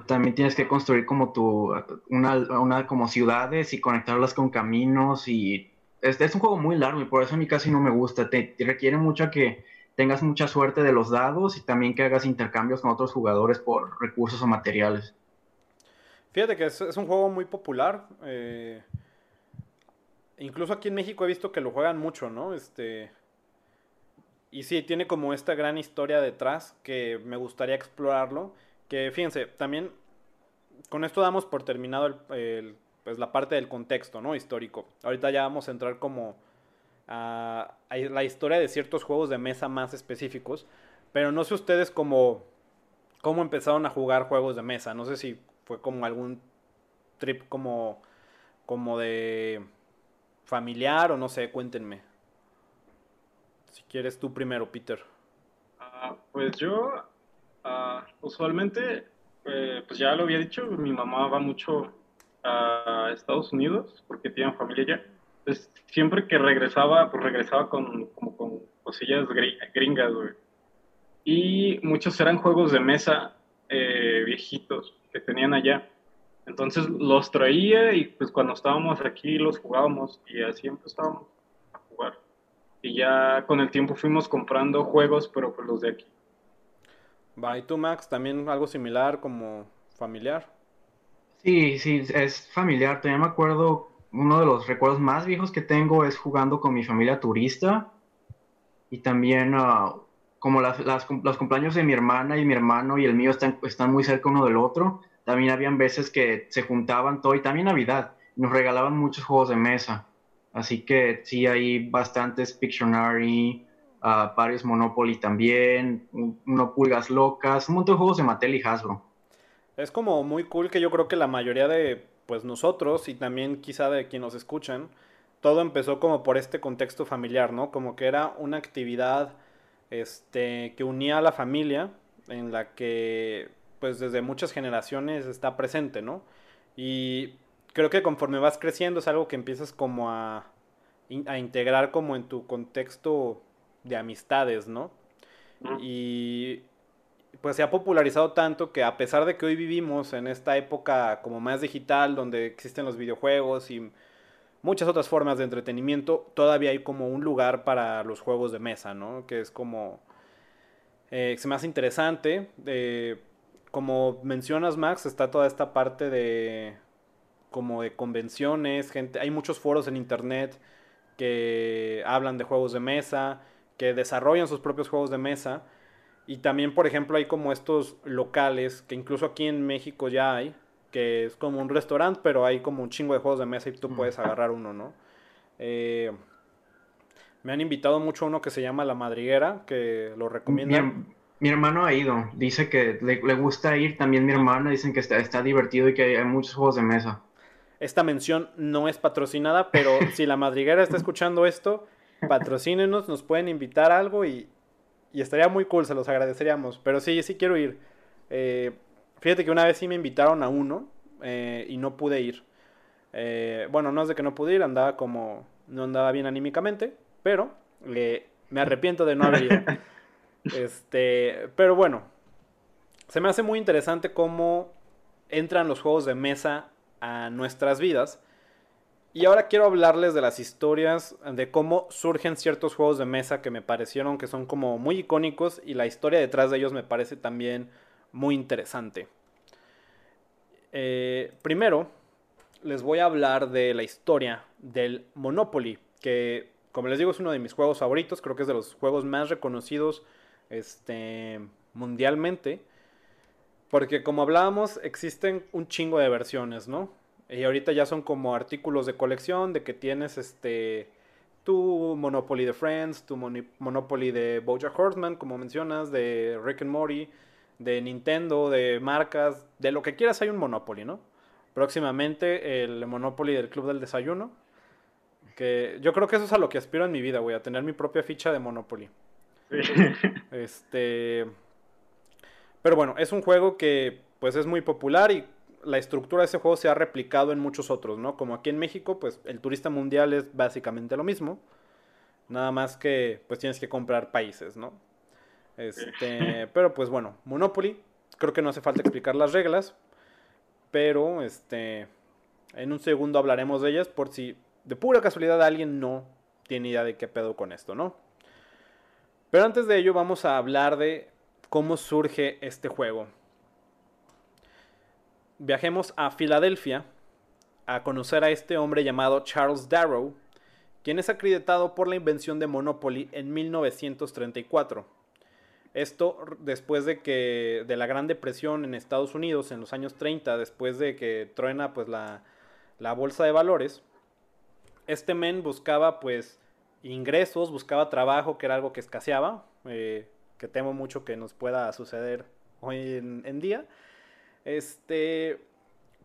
También tienes que construir como tu, una, como ciudades y conectarlas con caminos y es, es un juego muy largo y por eso a mí casi no me gusta. Te, requiere mucho que tengas mucha suerte de los dados y también que hagas intercambios con otros jugadores por recursos o materiales. Fíjate que es, un juego muy popular. Eh, incluso aquí en México he visto que lo juegan mucho, ¿no? Este. Y sí, tiene como esta gran historia detrás que me gustaría explorarlo. Que fíjense, también con esto damos por terminado el, pues la parte del contexto, ¿no? Histórico. Ahorita ya vamos a entrar como a, a, la historia de ciertos juegos de mesa más específicos. Pero no sé ustedes cómo, cómo empezaron a jugar juegos de mesa. No sé si fue como algún trip como, como de familiar o no sé, cuéntenme. Si quieres tú primero, Peter. Ah, pues yo ah, usualmente, eh, pues ya lo había dicho, mi mamá va mucho a Estados Unidos porque tiene familia allá. Siempre que regresaba, pues regresaba con, como cosillas gringas, Y muchos eran juegos de mesa eh, viejitos que tenían allá. Entonces los traía y pues cuando estábamos aquí los jugábamos y así empezábamos a jugar. Y ya con el tiempo fuimos comprando juegos, pero pues los de aquí. Va, ¿y tú Max? ¿También algo similar como familiar? Sí, sí, es familiar. También me acuerdo, uno de los recuerdos más viejos que tengo es jugando con mi familia turista. Y también uh, como las, las, los cumpleaños de mi hermana y mi hermano y el mío están, están muy cerca uno del otro, también habían veces que se juntaban todo y también Navidad, nos regalaban muchos juegos de mesa. Así que sí, hay bastantes Pictionary, uh, varios Monopoly también, uno Pulgas Locas, un montón de juegos de Mattel y Hasbro. Es como muy cool que yo creo que la mayoría de pues nosotros y también quizá de quienes nos escuchan, todo empezó como por este contexto familiar, ¿no? Como que era una actividad este, que unía a la familia, en la que pues desde muchas generaciones está presente, ¿no? Y creo que conforme vas creciendo es algo que empiezas como a, a integrar como en tu contexto de amistades, ¿no? Y pues se ha popularizado tanto que a pesar de que hoy vivimos en esta época como más digital, donde existen los videojuegos y muchas otras formas de entretenimiento, todavía hay como un lugar para los juegos de mesa, ¿no? Que es como... Eh, se me hace interesante. como mencionas, Max, está toda esta parte de... como de convenciones, gente... Hay muchos foros en internet que hablan de juegos de mesa, que desarrollan sus propios juegos de mesa. Y también, por ejemplo, hay como estos locales, que incluso aquí en México ya hay, que es como un restaurante, pero hay como un chingo de juegos de mesa y tú puedes agarrar uno, ¿no? Eh, me han invitado mucho a uno que se llama La Madriguera, que lo recomiendo. Mi, hermano ha ido, dice que le, gusta ir, también mi hermana, dicen que está, está divertido y que hay muchos juegos de mesa. Esta mención no es patrocinada, pero si La Madriguera está escuchando esto, patrocínenos, nos pueden invitar a algo y, y estaría muy cool, se los agradeceríamos. Pero sí, sí quiero ir. Eh, Fíjate que una vez sí me invitaron a uno eh, y no pude ir. Eh, bueno, no es de que no pude ir, andaba como. No andaba bien anímicamente, pero me arrepiento de no haber ido. este, pero bueno, se me hace muy interesante cómo entran los juegos de mesa a nuestras vidas. Y ahora quiero hablarles de las historias de cómo surgen ciertos juegos de mesa que me parecieron que son como muy icónicos y la historia detrás de ellos me parece también muy interesante. Eh, primero, les voy a hablar de la historia del Monopoly, que como les digo es uno de mis juegos favoritos, creo que es de los juegos más reconocidos este, mundialmente, porque como hablábamos existen un chingo de versiones, ¿no? Y ahorita ya son como artículos de colección de que tienes este tu Monopoly de Friends, tu Monopoly de Bojack Horseman, como mencionas, de Rick and Morty, de Nintendo, de marcas, de lo que quieras hay un Monopoly, ¿no? Próximamente el Monopoly del Club del Desayuno. Que yo creo que eso es a lo que aspiro en mi vida, güey, a tener mi propia ficha de Monopoly. Este. Pero bueno, es un juego que pues es muy popular y la estructura de ese juego se ha replicado en muchos otros, ¿no? Como aquí en México, pues el turista mundial es básicamente lo mismo. Nada más que pues tienes que comprar países, ¿no? Este, pero pues bueno, Monopoly, creo que no hace falta explicar las reglas, pero este, en un segundo hablaremos de ellas por si de pura casualidad alguien no tiene idea de qué pedo con esto, ¿no? Pero antes de ello vamos a hablar de cómo surge este juego. Viajemos a Filadelfia a conocer a este hombre llamado Charles Darrow, quien es acreditado por la invención de Monopoly en 1934. Esto después de que de la Gran Depresión en Estados Unidos en los años 30, después de que truena pues la, bolsa de valores, este men buscaba pues ingresos, buscaba trabajo, que era algo que escaseaba, eh, que temo mucho que nos pueda suceder hoy en, día. Este,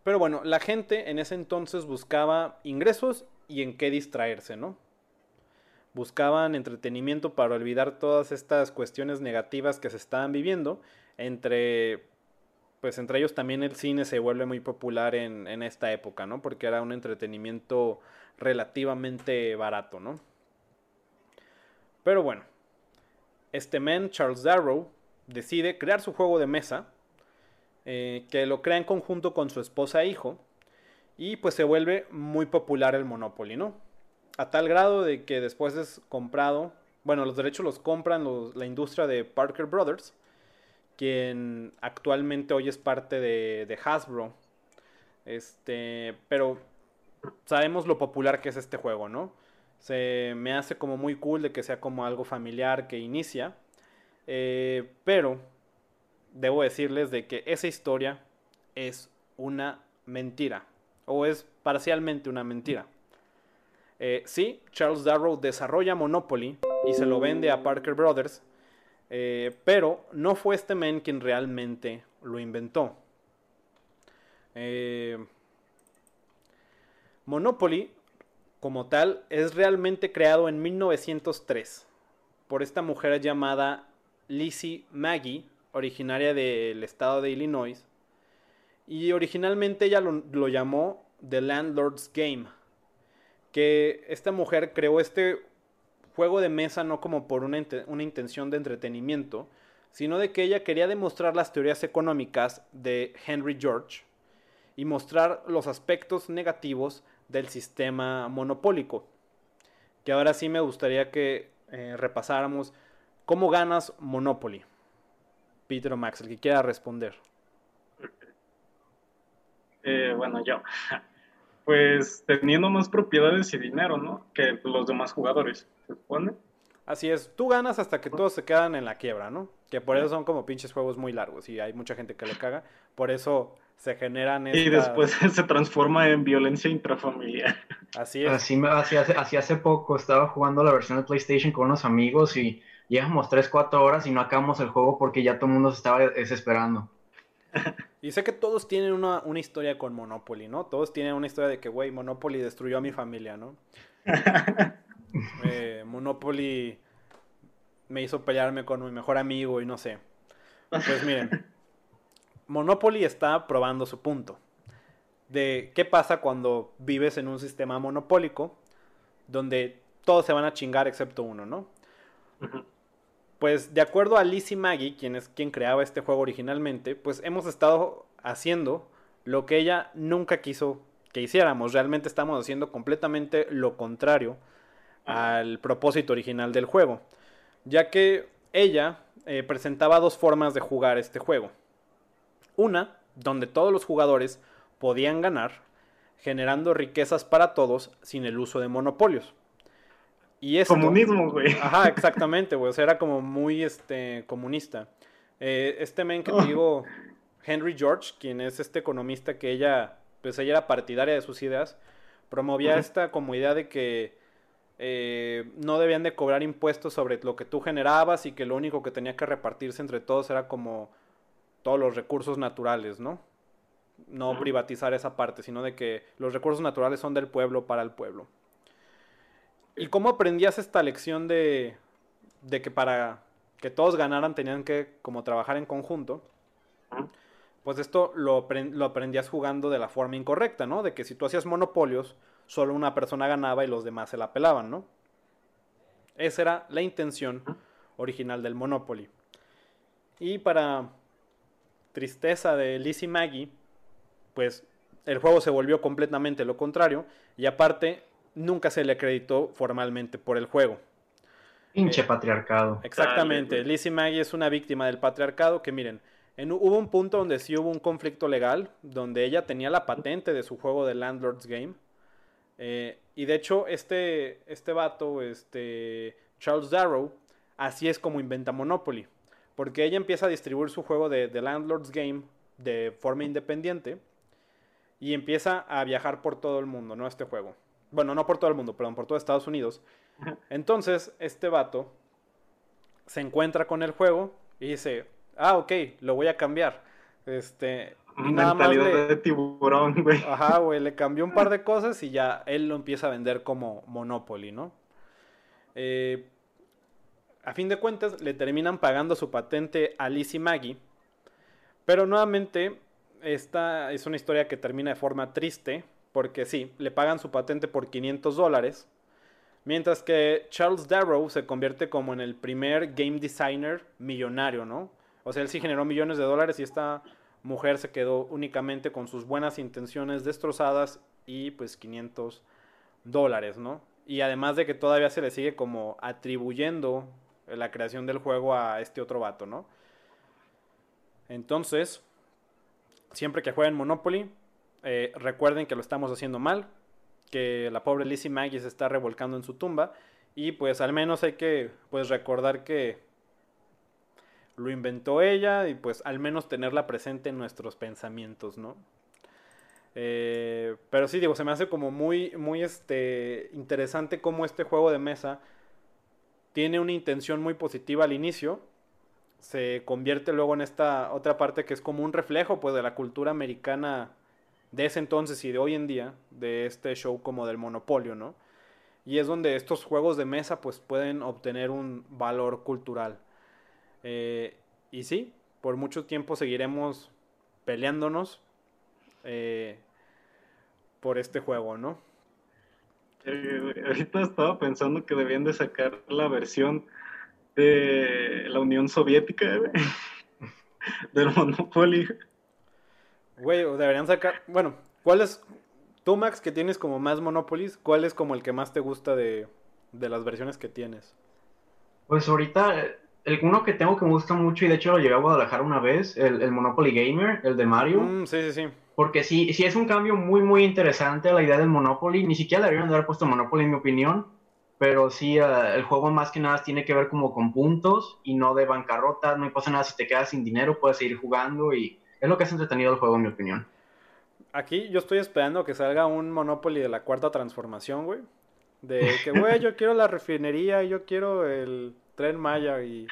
pero bueno, la gente en ese entonces buscaba ingresos y en qué distraerse, ¿no? buscaban entretenimiento para olvidar todas estas cuestiones negativas que se estaban viviendo. Entre, pues entre ellos también el cine se vuelve muy popular en, en esta época, ¿no? Porque era un entretenimiento relativamente barato, ¿no? Pero bueno, este man, Charles Darrow, decide crear su juego de mesa, eh, que lo crea en conjunto con su esposa e hijo, y pues se vuelve muy popular el Monopoly, ¿no? a tal grado de que después es comprado, bueno, los derechos los compran la industria de Parker Brothers, quien actualmente hoy es parte de, Hasbro. Este, pero sabemos lo popular que es este juego, ¿no? Se me hace como muy cool de que sea como algo familiar que inicia. Eh, pero debo decirles de que esa historia es una mentira. O es parcialmente una mentira. Eh, sí, Charles Darrow desarrolla Monopoly y se lo vende a Parker Brothers, eh, pero no fue este men quien realmente lo inventó. Eh, Monopoly, como tal, es realmente creado en 1903 por esta mujer llamada Lizzie Maggie, originaria del estado de Illinois. Y originalmente ella lo llamó The Landlord's Game que esta mujer creó este juego de mesa no como por una, intención de entretenimiento, sino de que ella quería demostrar las teorías económicas de Henry George y mostrar los aspectos negativos del sistema monopólico. Que ahora sí me gustaría que eh, repasáramos cómo ganas Monopoly. Peter o Max, el que quiera responder. Eh, bueno, yo. Pues teniendo más propiedades y dinero, ¿no? Que los demás jugadores, se supone. Así es, tú ganas hasta que todos se quedan en la quiebra, ¿no? Que por eso son como pinches juegos muy largos y hay mucha gente que le caga. Por eso se generan Y después se transforma en violencia intrafamiliar. Así es. Así, así, hace, así hace poco estaba jugando la versión de PlayStation con unos amigos y llevamos 3, 4 horas y no acabamos el juego porque ya todo el mundo se estaba desesperando. Y sé que todos tienen una, una, historia con Monopoly, ¿no? Todos tienen una historia de que, güey, Monopoly destruyó a mi familia, ¿no? Eh, Monopoly me hizo pelearme con mi mejor amigo y no sé. Pues miren, Monopoly está probando su punto. De qué pasa cuando vives en un sistema monopólico donde todos se van a chingar excepto uno, ¿no? Pues de acuerdo a Lizzie Maggie, quien es quien creaba este juego originalmente, pues hemos estado haciendo lo que ella nunca quiso que hiciéramos. Realmente estamos haciendo completamente lo contrario al propósito original del juego. Ya que ella eh, presentaba dos formas de jugar este juego. Una, donde todos los jugadores podían ganar, generando riquezas para todos sin el uso de monopolios. Y esto, Comunismo, güey. Ajá, exactamente, güey. O sea, era como muy este, comunista. Eh, este men que te digo, Henry George, quien es este economista que ella, pues ella era partidaria de sus ideas, promovía esta como idea de que eh, no debían de cobrar impuestos sobre lo que tú generabas y que lo único que tenía que repartirse entre todos era como todos los recursos naturales, ¿no? No privatizar esa parte, sino de que los recursos naturales son del pueblo para el pueblo. ¿Y cómo aprendías esta lección de, de que para que todos ganaran tenían que como trabajar en conjunto? Pues esto lo, lo aprendías jugando de la forma incorrecta, ¿no? De que si tú hacías monopolios, solo una persona ganaba y los demás se la pelaban, ¿no? Esa era la intención original del Monopoly. Y para tristeza de Lizzie Maggie, pues el juego se volvió completamente lo contrario y aparte nunca se le acreditó formalmente por el juego. Pinche eh, patriarcado. Exactamente. Lizzie Maggie es una víctima del patriarcado que miren, hubo un punto donde sí hubo un conflicto legal, donde ella tenía la patente de su juego de Landlord's Game. Eh, y de hecho, este, este vato, este, Charles Darrow, así es como inventa Monopoly. Porque ella empieza a distribuir su juego de, de Landlord's Game de forma independiente y empieza a viajar por todo el mundo, ¿no? Este juego. Bueno, no por todo el mundo, perdón, por todo Estados Unidos. Entonces, este vato se encuentra con el juego y dice, ah, ok, lo voy a cambiar. Este, nada más de tiburón, güey. Ajá, güey, le cambió un par de cosas y ya él lo empieza a vender como Monopoly, ¿no? Eh, a fin de cuentas, le terminan pagando su patente a Lizzie Maggie. Pero nuevamente, esta es una historia que termina de forma triste porque sí, le pagan su patente por 500 dólares. Mientras que Charles Darrow se convierte como en el primer game designer millonario, ¿no? O sea, él sí generó millones de dólares y esta mujer se quedó únicamente con sus buenas intenciones destrozadas y pues 500 dólares, ¿no? Y además de que todavía se le sigue como atribuyendo la creación del juego a este otro vato, ¿no? Entonces, siempre que jueguen Monopoly, eh, recuerden que lo estamos haciendo mal, que la pobre Lizzie Maggie se está revolcando en su tumba y pues al menos hay que pues recordar que lo inventó ella y pues al menos tenerla presente en nuestros pensamientos, ¿no? Eh, pero sí, digo, se me hace como muy, muy este, interesante cómo este juego de mesa tiene una intención muy positiva al inicio, se convierte luego en esta otra parte que es como un reflejo pues de la cultura americana de ese entonces y de hoy en día, de este show como del monopolio, ¿no? Y es donde estos juegos de mesa pues pueden obtener un valor cultural. Eh, y sí, por mucho tiempo seguiremos peleándonos eh, por este juego, ¿no? Eh, ahorita estaba pensando que debían de sacar la versión de la Unión Soviética. Del Monopoly. Güey, deberían sacar. Bueno, ¿cuál es. Tú, Max, que tienes como más Monopolies, ¿cuál es como el que más te gusta de, de las versiones que tienes? Pues ahorita, el uno que tengo que me gusta mucho, y de hecho lo llegué a Guadalajara una vez, el, el Monopoly Gamer, el de Mario. Mm, sí, sí, sí. Porque sí, sí es un cambio muy, muy interesante la idea del Monopoly. Ni siquiera le deberían haber puesto Monopoly, en mi opinión. Pero sí, uh, el juego más que nada tiene que ver como con puntos y no de bancarrota. No pasa nada si te quedas sin dinero, puedes seguir jugando y es lo que es entretenido el juego, en mi opinión. Aquí yo estoy esperando que salga un Monopoly de la cuarta transformación, güey. De que, güey, yo quiero la refinería, yo quiero el tren Maya y...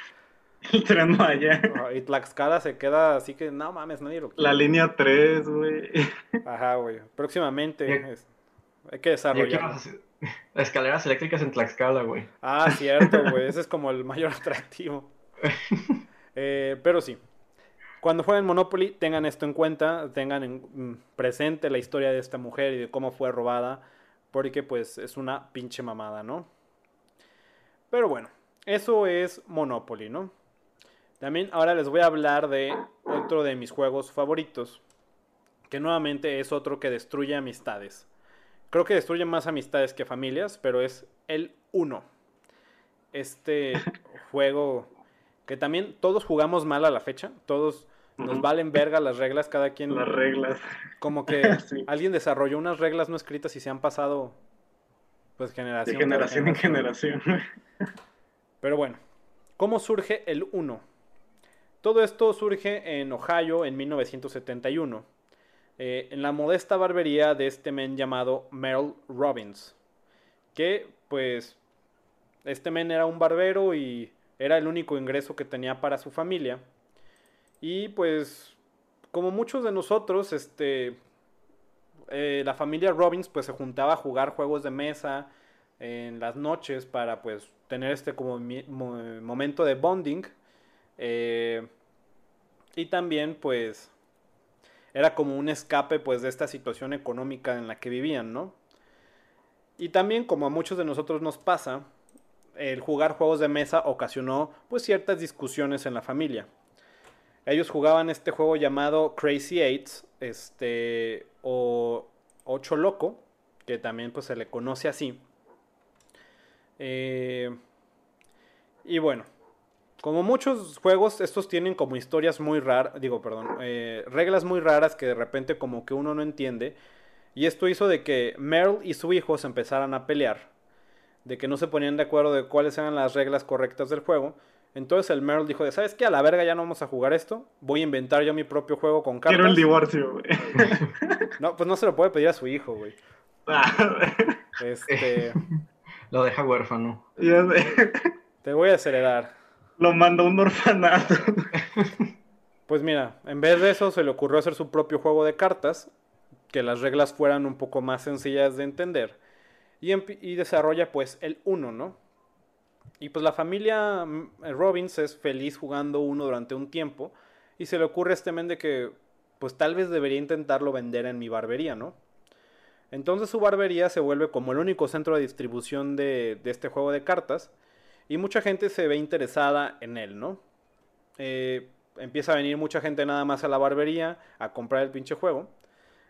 El tren Maya. Y Tlaxcala se queda así que, no mames, nadie lo quiere. La línea 3, güey. Ajá, güey. Próximamente hay que desarrollar. Escaleras eléctricas en Tlaxcala, güey. Ah, cierto, güey. Ese es como el mayor atractivo. Eh, pero sí. Cuando jueguen Monopoly, tengan esto en cuenta, tengan en mm, presente la historia de esta mujer y de cómo fue robada, porque pues es una pinche mamada, ¿no? Pero bueno, eso es Monopoly, ¿no? También ahora les voy a hablar de otro de mis juegos favoritos, que nuevamente es otro que destruye amistades. Creo que destruye más amistades que familias, pero es el 1. Este juego que también todos jugamos mal a la fecha, todos nos valen verga las reglas, cada quien... Las reglas. Como que alguien desarrolló unas reglas no escritas y se han pasado pues generación. De generación en generación. Pero bueno, ¿cómo surge el 1? Todo esto surge en Ohio en 1971 eh, en la modesta barbería de este men llamado Merle Robbins, que pues este men era un barbero y era el único ingreso que tenía para su familia. Y pues como muchos de nosotros, este, eh, la familia Robbins pues se juntaba a jugar juegos de mesa en las noches para pues tener este como momento de bonding. Eh, y también pues era como un escape pues de esta situación económica en la que vivían, ¿no? Y también como a muchos de nosotros nos pasa, el jugar juegos de mesa ocasionó pues ciertas discusiones en la familia. Ellos jugaban este juego llamado Crazy Eights, este, o Ocho Loco, que también pues se le conoce así. Eh, y bueno, como muchos juegos, estos tienen como historias muy raras, digo, perdón, eh, reglas muy raras que de repente como que uno no entiende. Y esto hizo de que Merle y su hijo se empezaran a pelear, de que no se ponían de acuerdo de cuáles eran las reglas correctas del juego. Entonces el Merle dijo de, ¿sabes qué? A la verga ya no vamos a jugar esto, voy a inventar yo mi propio juego con cartas. Quiero el divorcio, güey. No, pues no se lo puede pedir a su hijo, güey. Ah. este... Lo deja huérfano. Te voy a desheredar lo mandó a un orfanato. Pues mira, en vez de eso se le ocurrió hacer su propio juego de cartas, que las reglas fueran un poco más sencillas de entender, y, desarrolla pues el 1, ¿no? Y pues la familia mm, Robbins es feliz jugando uno durante un tiempo, y se le ocurre a este men de que pues tal vez debería intentarlo vender en mi barbería, ¿no? Entonces su barbería se vuelve como el único centro de distribución de, de este juego de cartas, y mucha gente se ve interesada en él, ¿no? Eh, empieza a venir mucha gente nada más a la barbería a comprar el pinche juego.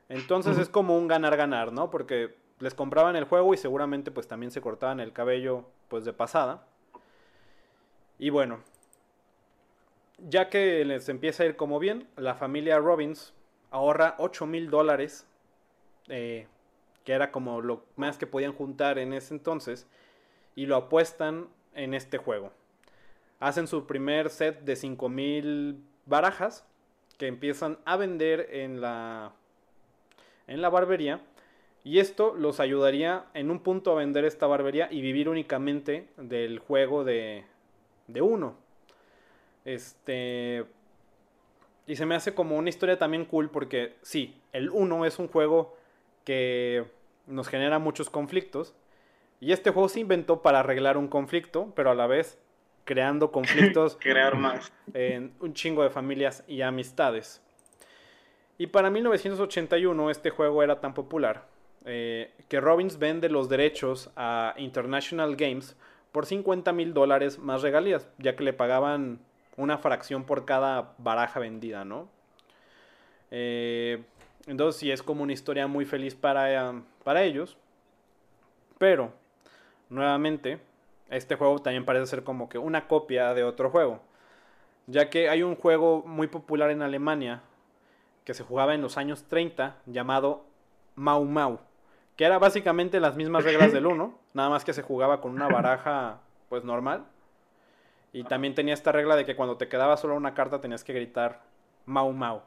Entonces es como un ganar-ganar, ¿no? Porque les compraban el juego y seguramente pues también se cortaban el cabello pues de pasada. Y bueno, ya que les empieza a ir como bien, la familia Robbins ahorra 8 mil dólares, eh, que era como lo más que podían juntar en ese entonces, y lo apuestan en este juego. Hacen su primer set de 5000 barajas que empiezan a vender en la en la barbería y esto los ayudaría en un punto a vender esta barbería y vivir únicamente del juego de de uno. Este y se me hace como una historia también cool porque sí, el uno es un juego que nos genera muchos conflictos y este juego se inventó para arreglar un conflicto, pero a la vez creando conflictos. Crear más. En un chingo de familias y amistades. Y para 1981 este juego era tan popular eh, que Robbins vende los derechos a International Games por 50 mil dólares más regalías, ya que le pagaban una fracción por cada baraja vendida, ¿no? Eh, entonces sí es como una historia muy feliz para, para ellos. Pero, nuevamente, este juego también parece ser como que una copia de otro juego. Ya que hay un juego muy popular en Alemania que se jugaba en los años 30 llamado Mau Mau. Que era básicamente las mismas reglas del 1, nada más que se jugaba con una baraja pues normal. Y también tenía esta regla de que cuando te quedaba solo una carta tenías que gritar Mau Mau.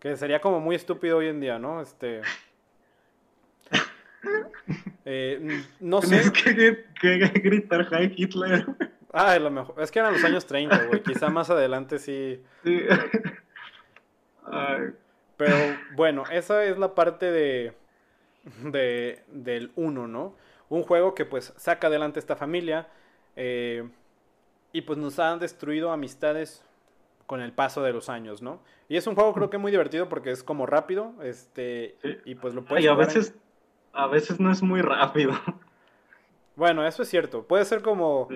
Que sería como muy estúpido hoy en día, ¿no? Este. Eh, no sé. Tienes que, que, gritar Hi Hitler. Ah, lo mejor. Es que eran los años 30, güey. Quizá más adelante sí. sí. Pero bueno, esa es la parte de, de del 1, ¿no? Un juego que pues saca adelante esta familia eh, y pues nos han destruido amistades con el paso de los años, ¿no? Y es un juego creo que muy divertido porque es como rápido, este, y pues lo puedes... Y a veces, a veces no es muy rápido. Bueno, eso es cierto. Puede ser como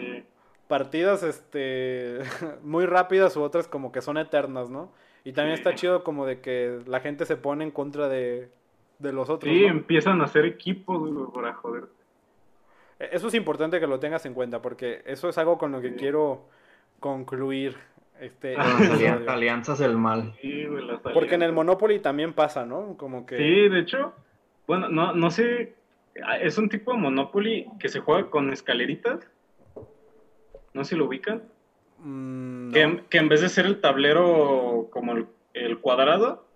partidas, este, muy rápidas u otras como que son eternas, ¿no? Y también está chido como de que la gente se pone en contra de, de los otros. Sí, empiezan a hacer equipos para joder. E, eso es importante que lo tengas en cuenta porque eso es algo con lo que quiero concluir este, alianzas del mal. Sí, porque en el Monopoly también pasa, ¿no? Como que... Sí, de hecho, bueno, no, no sé, es un tipo de Monopoly que se juega con escaleritas. No sé si lo ubican. Mm, que, en vez de ser el tablero como el, cuadrado,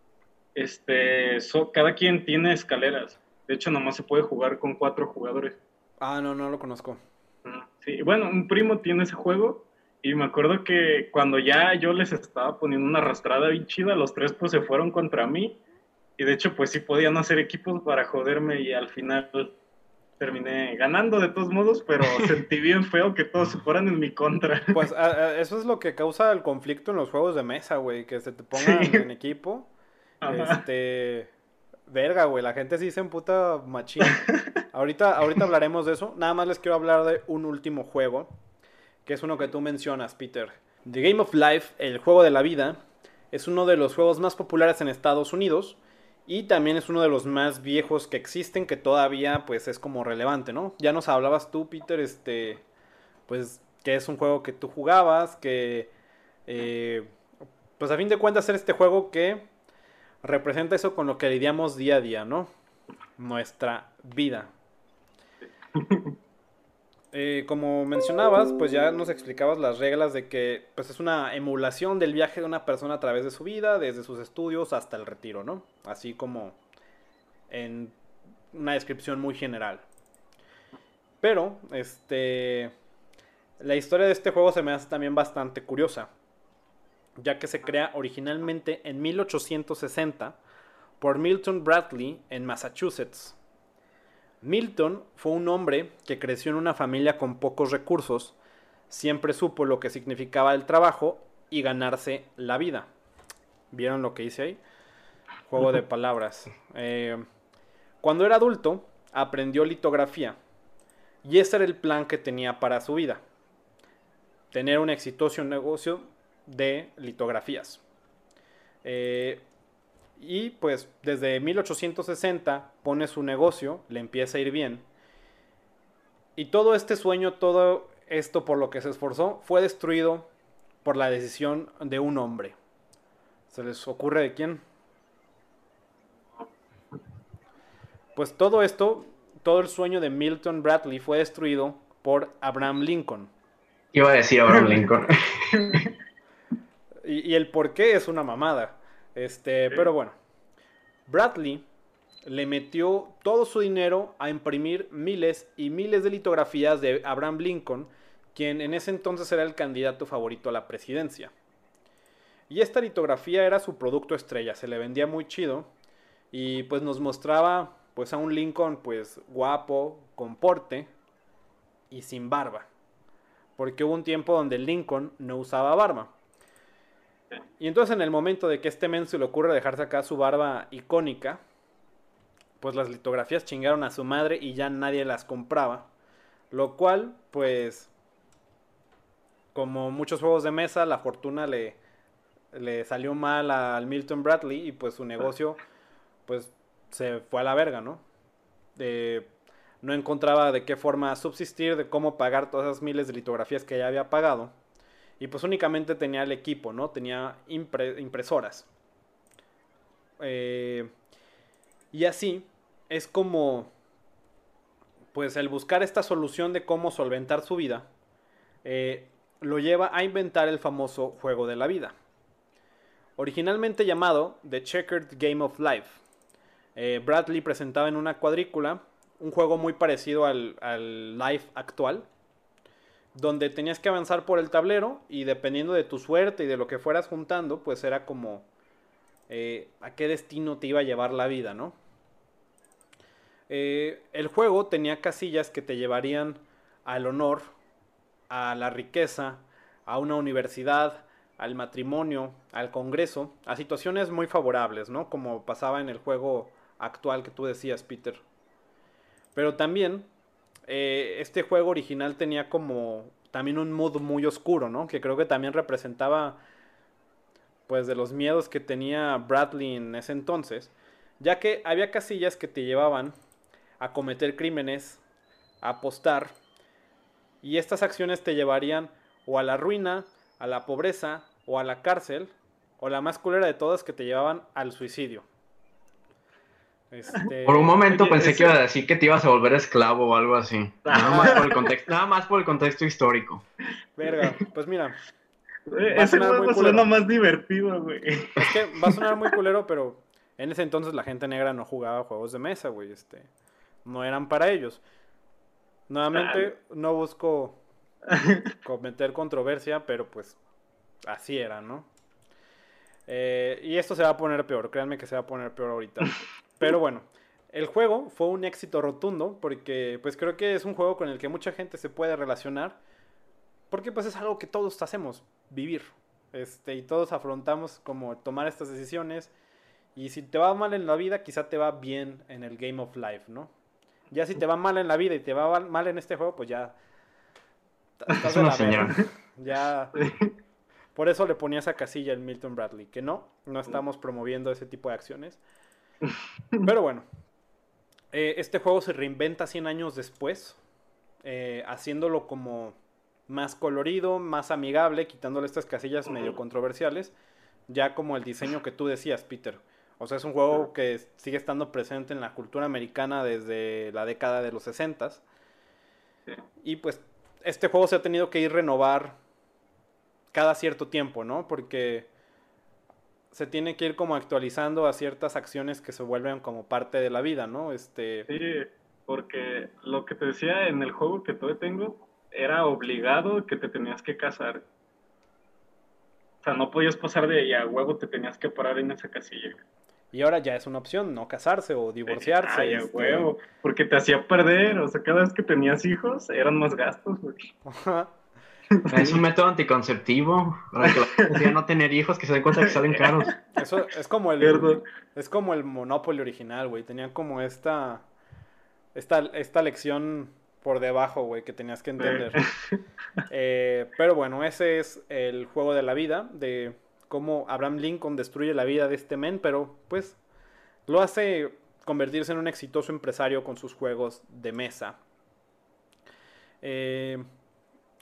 este, cada quien tiene escaleras. De hecho, nomás se puede jugar con cuatro jugadores. Ah, no, no lo conozco. Sí, bueno, un primo tiene ese juego y me acuerdo que cuando ya yo les estaba poniendo una arrastrada bien chida, los tres pues se fueron contra mí. Y de hecho, pues sí podían hacer equipos para joderme y al final terminé ganando de todos modos, pero sentí bien feo que todos se fueran en mi contra. Pues eso es lo que causa el conflicto en los juegos de mesa, güey, que se te pongan en equipo. Este, verga, güey, la gente sí se emputa machín. ahorita, ahorita hablaremos de eso. Nada más les quiero hablar de un último juego que es uno que tú mencionas, Peter. The Game of Life, el juego de la vida, es uno de los juegos más populares en Estados Unidos y también es uno de los más viejos que existen que todavía pues es como relevante, ¿no? Ya nos hablabas tú, Peter, este, pues que es un juego que tú jugabas, que eh, pues a fin de cuentas es este juego que representa eso con lo que lidiamos día a día, ¿no? Nuestra vida. Eh, como mencionabas, pues ya nos explicabas las reglas de que pues es una emulación del viaje de una persona a través de su vida, desde sus estudios hasta el retiro, ¿no? Así como en una descripción muy general. Pero, este, la historia de este juego se me hace también bastante curiosa, ya que se crea originalmente en 1860 por Milton Bradley en Massachusetts. Milton fue un hombre que creció en una familia con pocos recursos, siempre supo lo que significaba el trabajo y ganarse la vida. ¿Vieron lo que hice ahí? Juego de palabras. Eh, cuando era adulto, aprendió litografía. Y ese era el plan que tenía para su vida. Tener un exitoso negocio de litografías. Eh, y pues desde 1860 pone su negocio, le empieza a ir bien. Y todo este sueño, todo esto por lo que se esforzó, fue destruido por la decisión de un hombre. ¿Se les ocurre de quién? Pues todo esto, todo el sueño de Milton Bradley fue destruido por Abraham Lincoln. Iba a decir Abraham Lincoln. y, y el por qué es una mamada. Este, pero bueno. Bradley le metió todo su dinero a imprimir miles y miles de litografías de Abraham Lincoln, quien en ese entonces era el candidato favorito a la presidencia. Y esta litografía era su producto estrella, se le vendía muy chido y pues nos mostraba pues a un Lincoln pues guapo, con porte y sin barba. Porque hubo un tiempo donde Lincoln no usaba barba. Y entonces en el momento de que este men se le ocurre dejarse acá su barba icónica, pues las litografías chingaron a su madre y ya nadie las compraba. Lo cual, pues, como muchos juegos de mesa, la fortuna le, le salió mal al Milton Bradley y pues su negocio, pues, se fue a la verga, ¿no? no encontraba de qué forma subsistir, de cómo pagar todas esas miles de litografías que ya había pagado. Y pues únicamente tenía el equipo, ¿no? Tenía impresoras. Eh, y así es como, pues el buscar esta solución de cómo solventar su vida, eh, lo lleva a inventar el famoso juego de la vida. Originalmente llamado The Checkered Game of Life, eh, Bradley presentaba en una cuadrícula un juego muy parecido al, al Life actual, donde tenías que avanzar por el tablero y dependiendo de tu suerte y de lo que fueras juntando, pues era como eh, a qué destino te iba a llevar la vida, ¿no? Eh, el juego tenía casillas que te llevarían al honor, a la riqueza, a una universidad, al matrimonio, al congreso, a situaciones muy favorables, ¿no? Como pasaba en el juego actual que tú decías, Peter. Pero también eh, este juego original tenía como también un mood muy oscuro, ¿no? Que creo que también representaba pues de los miedos que tenía Bradley en ese entonces, ya que había casillas que te llevaban a cometer crímenes, a apostar, y estas acciones te llevarían o a la ruina, a la pobreza, o a la cárcel, o la más culera de todas que te llevaban al suicidio. Este, por un momento pensé que iba a decir que te ibas a volver esclavo o algo así. Nada más por el contexto, nada más por el contexto histórico. Verga, pues mira. Ese juego suena más divertido, güey. Es que va a sonar muy culero, pero en ese entonces la gente negra no jugaba juegos de mesa, güey. Este, no eran para ellos. Nuevamente, ah. no busco cometer controversia, pero pues así era, ¿no? Eh, y esto se va a poner peor, créanme que se va a poner peor ahorita. Pero bueno, el juego fue un éxito rotundo porque pues creo que es un juego con el que mucha gente se puede relacionar porque pues es algo que todos hacemos, vivir. Este, y todos afrontamos como tomar estas decisiones y si te va mal en la vida, quizá te va bien en el Game of Life, ¿no? Ya si te va mal en la vida y te va mal en este juego, pues ya es una señal. Ya por eso le ponía esa casilla el Milton Bradley, que no, no estamos promoviendo ese tipo de acciones. Pero bueno, eh, este juego se reinventa 100 años después, eh, haciéndolo como más colorido, más amigable, quitándole estas casillas medio controversiales, ya como el diseño que tú decías, Peter. O sea, es un juego que sigue estando presente en la cultura americana desde la década de los 60 y pues este juego se ha tenido que ir renovar cada cierto tiempo, ¿no? Porque se tiene que ir como actualizando a ciertas acciones que se vuelven como parte de la vida, ¿no? Este... Sí, porque lo que te decía en el juego que todavía tengo era obligado que te tenías que casar. O sea, no podías pasar de ahí a huevo, te tenías que parar en esa casilla. Y ahora ya es una opción, no casarse o divorciarse. Ay, este... huevo, porque te hacía perder, o sea, cada vez que tenías hijos eran más gastos, güey. Es un método anticonceptivo para que la no tener hijos que se den cuenta que salen caros. Eso es como el es como el Monopoly original, güey. Tenían como esta esta esta lección por debajo, güey, que tenías que entender. Eh, pero bueno, ese es el juego de la vida de cómo Abraham Lincoln destruye la vida de este men, pero pues lo hace convertirse en un exitoso empresario con sus juegos de mesa. Eh,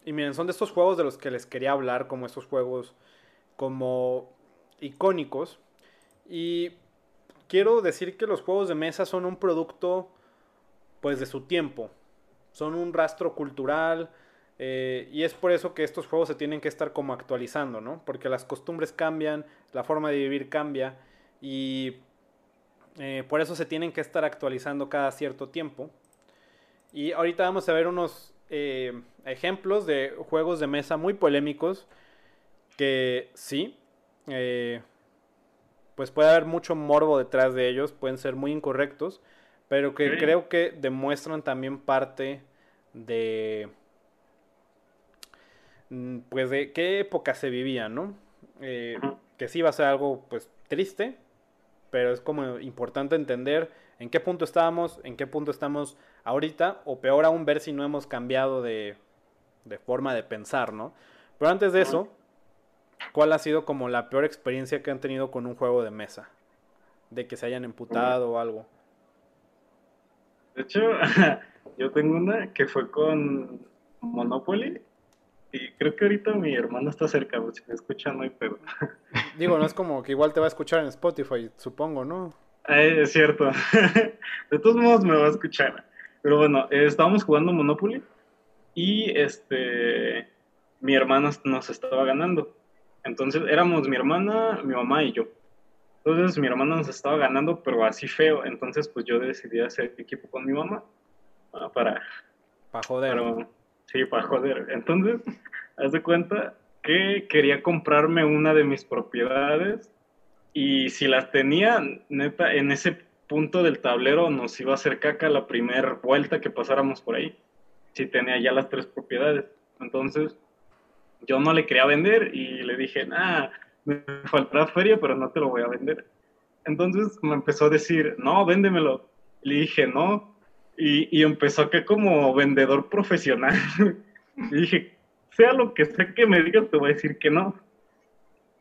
y miren, son de estos juegos de los que les quería hablar, como estos juegos como icónicos. Y quiero decir que los juegos de mesa son un producto pues de su tiempo. Son un rastro cultural. Eh, y es por eso que estos juegos se tienen que estar como actualizando, ¿no? Porque las costumbres cambian, la forma de vivir cambia. Y eh, por eso se tienen que estar actualizando cada cierto tiempo. Y ahorita vamos a ver unos eh, ejemplos de juegos de mesa muy polémicos que sí, eh, pues puede haber mucho morbo detrás de ellos, pueden ser muy incorrectos, pero que creo que demuestran también parte de mm, pues de qué época se vivía, ¿no? Eh, que sí va a ser algo pues triste, pero es como importante entender en qué punto estábamos, en qué punto estamos ahorita, o peor aún ver si no hemos cambiado de, de forma de pensar, ¿no? Pero antes de eso, ¿cuál ha sido como la peor experiencia que han tenido con un juego de mesa? De que se hayan emputado o algo. De hecho, yo tengo una que fue con Monopoly. Y creo que ahorita mi hermano está cerca, si me escucha no hay pedo. Digo, no es como que igual te va a escuchar en Spotify, supongo, ¿no? es cierto. De todos modos me va a escuchar. Pero bueno, eh, estábamos jugando Monopoly y este mi hermana nos estaba ganando. Entonces éramos mi hermana, mi mamá y yo. Entonces mi hermana nos estaba ganando, pero así feo. Entonces pues yo decidí hacer equipo con mi mamá ah, para... Para joder. sí, para joder. Entonces, haz de cuenta que quería comprarme una de mis propiedades y si las tenía, neta, en ese punto del tablero nos iba a hacer caca la primera vuelta que pasáramos por ahí. Si tenía ya las tres propiedades. Entonces, yo no le quería vender y le dije, ah, me faltará feria, pero no te lo voy a vender. Entonces me empezó a decir, no, véndemelo. Le dije, no. Y, y empezó que como vendedor profesional. le dije, sea lo que sea que me digas, te voy a decir que no.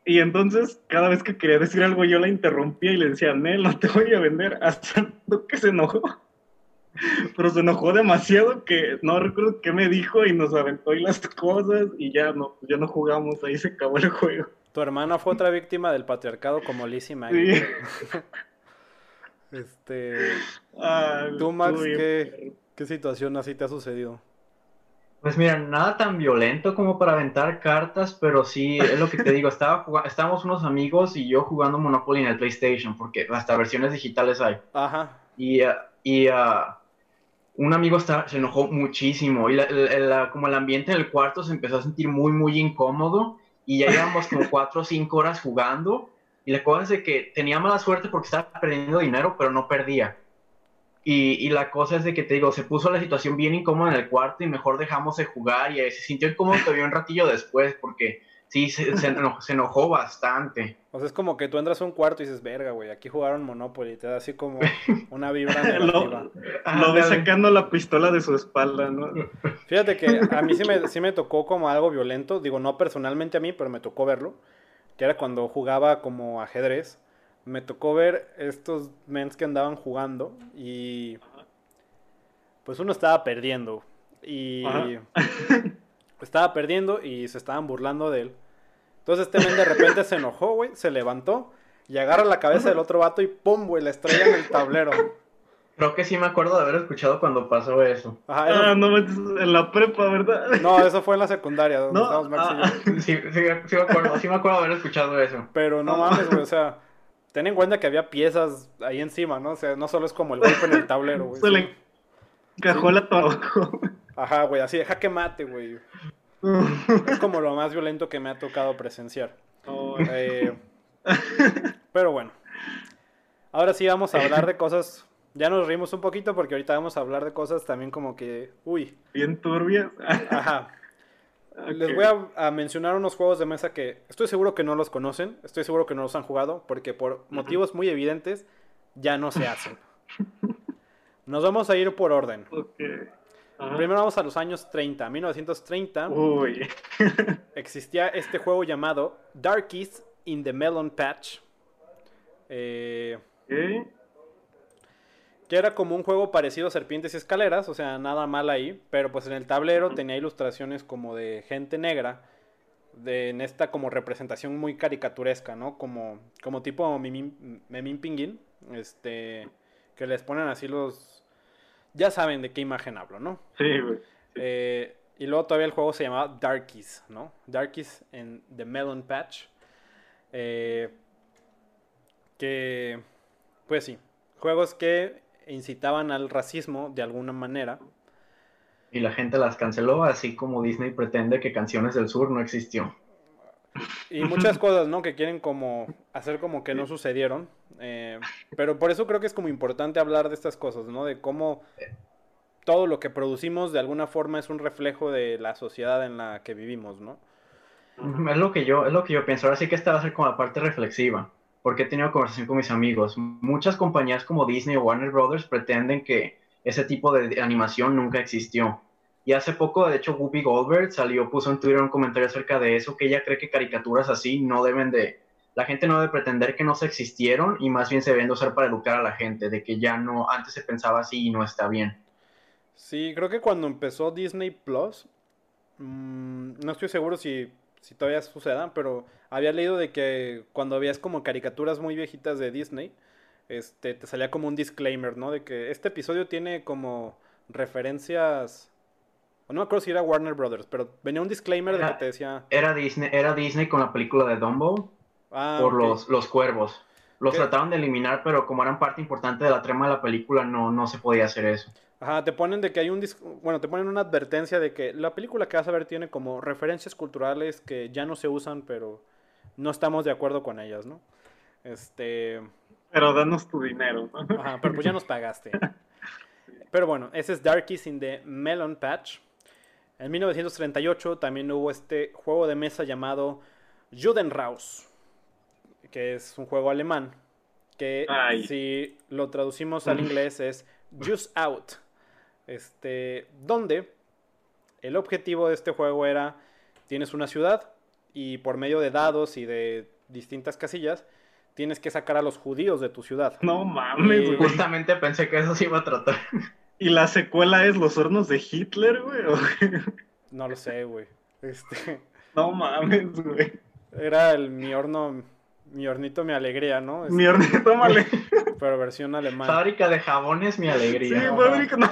Y entonces, cada vez que quería decir algo, yo la interrumpía y le decía, Nel, no te voy a vender, hasta que se enojó. Pero se enojó demasiado que no recuerdo qué me dijo y nos aventó y las cosas y ya no, ya no jugamos, ahí se acabó el juego. Tu hermana fue otra víctima del patriarcado como Lizzie Sí. este. Ah, ¿Tú, Max, qué, qué situación así te ha sucedido? Pues mira, nada tan violento como para aventar cartas, pero sí, es lo que te digo, estaba estábamos unos amigos y yo jugando Monopoly en el PlayStation, porque hasta versiones digitales hay. Ajá. Y, uh, y uh, un amigo está, se enojó muchísimo y como el ambiente del cuarto se empezó a sentir muy, muy incómodo y ya llevamos como cuatro o cinco horas jugando y la cosa es de que tenía mala suerte porque estaba perdiendo dinero, pero no perdía. Y, la cosa es de que te digo, se puso la situación bien incómoda en el cuarto y mejor dejamos de jugar y se sintió incómodo todavía un ratillo después porque sí, se, se, enojó, bastante. O sea, es como que tú entras a un cuarto y dices, verga, güey, aquí jugaron Monopoly, te da así como una vibra negativa. lo, ve sacando la pistola de su espalda, ¿no? Fíjate que a mí sí me, sí me tocó como algo violento, digo, no personalmente a mí, pero me tocó verlo, que era cuando jugaba como ajedrez me tocó ver estos mens que andaban jugando y pues uno estaba perdiendo y estaba perdiendo y se estaban burlando de él. Entonces este men de repente se enojó, güey, se levantó y agarra la cabeza del otro vato y pum, güey, la estrella en el tablero. Creo que sí me acuerdo de haber escuchado cuando pasó eso. Ajá, Ah, no, en la prepa, ¿verdad? No, eso fue en la secundaria, donde estábamos Max ah, Sí, sí, sí, me acuerdo, sí me acuerdo de haber escuchado eso. Pero no mames, güey, o sea, ten en cuenta que había piezas ahí encima, ¿no? O sea, no solo es como el golpe en el tablero, güey. Se le encajó la abajo. Ajá, güey, así, deja que mate, güey. es como lo más violento que me ha tocado presenciar. Oh. Eh, pero bueno. Ahora sí vamos a hablar de cosas. Ya nos rimos un poquito porque ahorita vamos a hablar de cosas también como que. Uy. Bien turbias. Ajá. Les voy a, mencionar unos juegos de mesa que estoy seguro que no los conocen, estoy seguro que no los han jugado, porque por motivos muy evidentes ya no se hacen. Nos vamos a ir por orden. Primero vamos a los años 30, 1930. Uy. existía este juego llamado Darkies in the Melon Patch. Eh, que era como un juego parecido a Serpientes y Escaleras, o sea, nada mal ahí, pero pues en el tablero tenía ilustraciones como de gente negra, de, en esta como representación muy caricaturesca, ¿no? Como, como tipo Memín, Memín Pinguín, este, que les ponen así los... Ya saben de qué imagen hablo, ¿no? Sí, güey. Eh, y luego todavía el juego se llamaba Darkies, ¿no? Darkies en The Melon Patch. Eh, que, pues sí, juegos que incitaban al racismo de alguna manera. Y la gente las canceló, así como Disney pretende que Canciones del Sur no existió. Y muchas cosas, ¿no? Que quieren como hacer como que no sucedieron. Eh, pero por eso creo que es como importante hablar de estas cosas, ¿no? De cómo todo lo que producimos de alguna forma es un reflejo de la sociedad en la que vivimos, ¿no? Es lo que yo, es lo que yo pienso. Ahora sí que esta va a ser como la parte reflexiva. Porque he tenido conversación con mis amigos. Muchas compañías como Disney o Warner Brothers pretenden que ese tipo de animación nunca existió. Y hace poco, de hecho, Whoopi Goldberg salió, puso en Twitter un comentario acerca de eso, que ella cree que caricaturas así no deben de, la gente no debe pretender que no se existieron y más bien se deben de usar para educar a la gente, de que ya no, antes se pensaba así y no está bien. Sí, creo que cuando empezó Disney Plus, mm, no estoy seguro si, si todavía suceda, pero había leído de que cuando habías como caricaturas muy viejitas de Disney, este, te salía como un disclaimer, ¿no? De que este episodio tiene como referencias no me acuerdo si era Warner Brothers, pero venía un disclaimer de que te decía. Era Disney, era Disney con la película de Dumbo ah, por los, los cuervos. Los trataron de eliminar, pero como eran parte importante de la trama de la película, no, no se podía hacer eso. Ajá, te ponen de que hay un bueno, te ponen una advertencia de que la película que vas a ver tiene como referencias culturales que ya no se usan, pero no estamos de acuerdo con ellas, ¿no? Este. Pero danos tu dinero, ¿no? Ajá, pero pues ya nos pagaste. pero bueno, ese es Darkies in the Melon Patch. En 1938 también hubo este juego de mesa llamado Judenraus, que es un juego alemán, que si lo traducimos al inglés es Juice Out, este, donde el objetivo de este juego era, tienes una ciudad y por medio de dados y de distintas casillas, tienes que sacar a los judíos de tu ciudad. No mames, justamente pensé que eso se iba a tratar. ¿Y la secuela es Los hornos de Hitler, güey? No lo sé, güey. Este... No mames, güey. Era el mi horno, mi hornito mi alegría, ¿no? Mi hornito mi alegría. Pero versión alemana. Fábrica de jabones mi alegría. Sí, fábrica, no.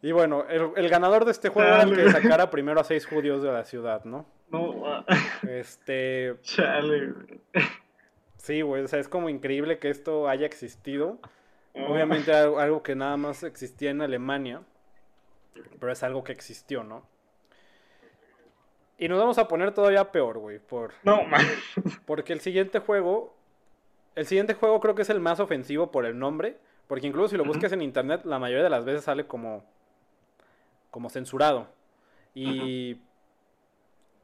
Y bueno, el, ganador de este juego era el que sacara primero a seis judíos de la ciudad, ¿no? No, Este. Chale, güey. Sí, güey, o sea, es como increíble que esto haya existido. Obviamente algo que nada más existía en Alemania, pero es algo que existió, ¿no? Y nos vamos a poner todavía peor, güey, por... No, man. Porque el siguiente juego, el siguiente juego creo que es el más ofensivo por el nombre, porque incluso si lo buscas en internet, la mayoría de las veces sale como, como censurado. Y...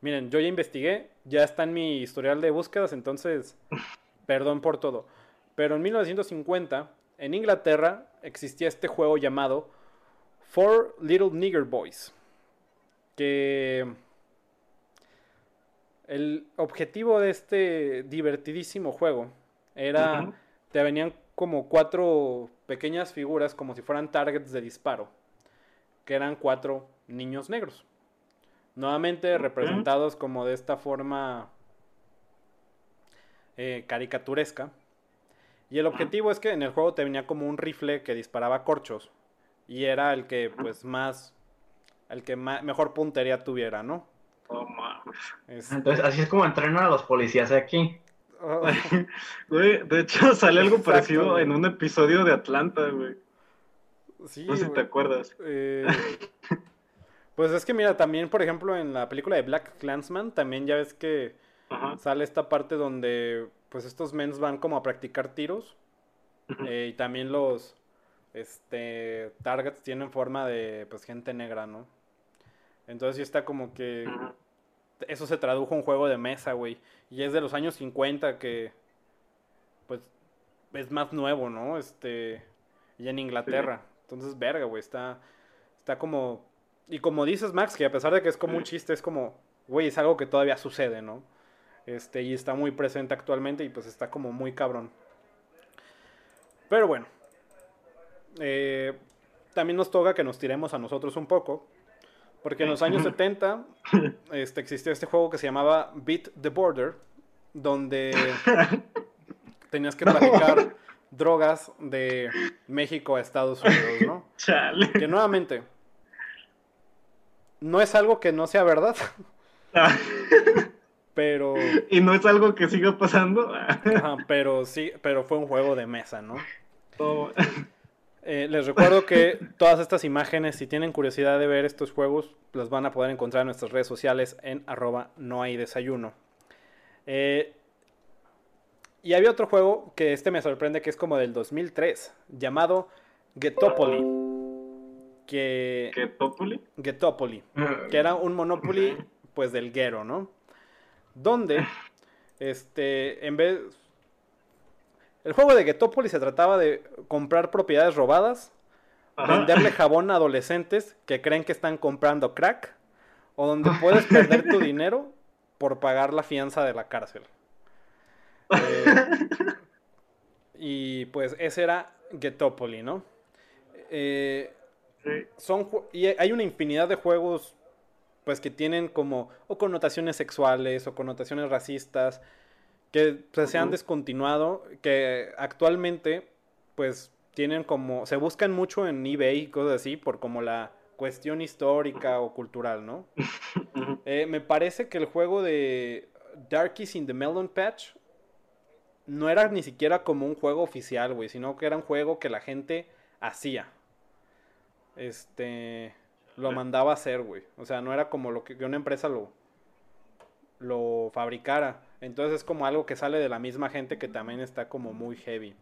Miren, yo ya investigué, ya está en mi historial de búsquedas, entonces, perdón por todo. Pero en 1950 en Inglaterra existía este juego llamado Four Little Nigger Boys. Que el objetivo de este divertidísimo juego era, te venían como cuatro pequeñas figuras como si fueran targets de disparo, que eran cuatro niños negros. Nuevamente representados como de esta forma eh, caricaturesca. Y el objetivo es que en el juego te venía como un rifle que disparaba corchos. Y era el que, pues, más. El que mejor puntería tuviera, ¿no? Oh, Entonces, así es como entrenan a los policías aquí. güey, de hecho, sale algo parecido en un episodio de Atlanta, güey. Sí, no sé si te acuerdas. Eh, pues es que, mira, también, por ejemplo, en la película de Black Clansman, también ya ves que sale esta parte donde pues estos mens van como a practicar tiros. Eh, y también los este targets tienen forma de pues gente negra, ¿no? Entonces sí está como que eso se tradujo a un juego de mesa, güey. Y es de los años 50 que pues es más nuevo, ¿no? Este y en Inglaterra. Entonces, verga, güey, está está como y como dices Max, que a pesar de que es como un chiste, es como, güey, es algo que todavía sucede, ¿no? Este, y está muy presente actualmente y pues está como muy cabrón. Pero bueno. Eh, también nos toca que nos tiremos a nosotros un poco. Porque en los años 70 este, existía este juego que se llamaba Beat the Border. Donde tenías que traficar drogas de México a Estados Unidos, ¿no? Que nuevamente, no es algo que no sea verdad. Ah. Pero. Y no es algo que siga pasando. pero sí, pero fue un juego de mesa, ¿no? Eh, les recuerdo que todas estas imágenes, si tienen curiosidad de ver estos juegos, las van a poder encontrar en nuestras redes sociales en arroba no hay desayuno. Eh, y había otro juego que este me sorprende que es como del 2003, llamado Getopoli. Que... ¿Getopoli? Getopoli. Que era un Monopoly, pues del Gero, ¿no? donde este, en vez, El juego de Getopolis se trataba de comprar propiedades robadas, venderle jabón a adolescentes que creen que están comprando crack, o donde puedes perder tu dinero por pagar la fianza de la cárcel. Eh, y pues ese era Getopoli, ¿no? Eh, son, y hay una infinidad de juegos pues que tienen como o connotaciones sexuales o connotaciones racistas que pues, se han descontinuado, que actualmente pues tienen como, se buscan mucho en eBay y cosas así por como la cuestión histórica o cultural, ¿no? Eh, me parece que el juego de Darkies in the Melon Patch no era ni siquiera como un juego oficial, güey, sino que era un juego que la gente hacía. Este, lo mandaba a hacer, güey. O sea, no era como lo que, una empresa lo, lo fabricara. Entonces es como algo que sale de la misma gente que también está como muy heavy.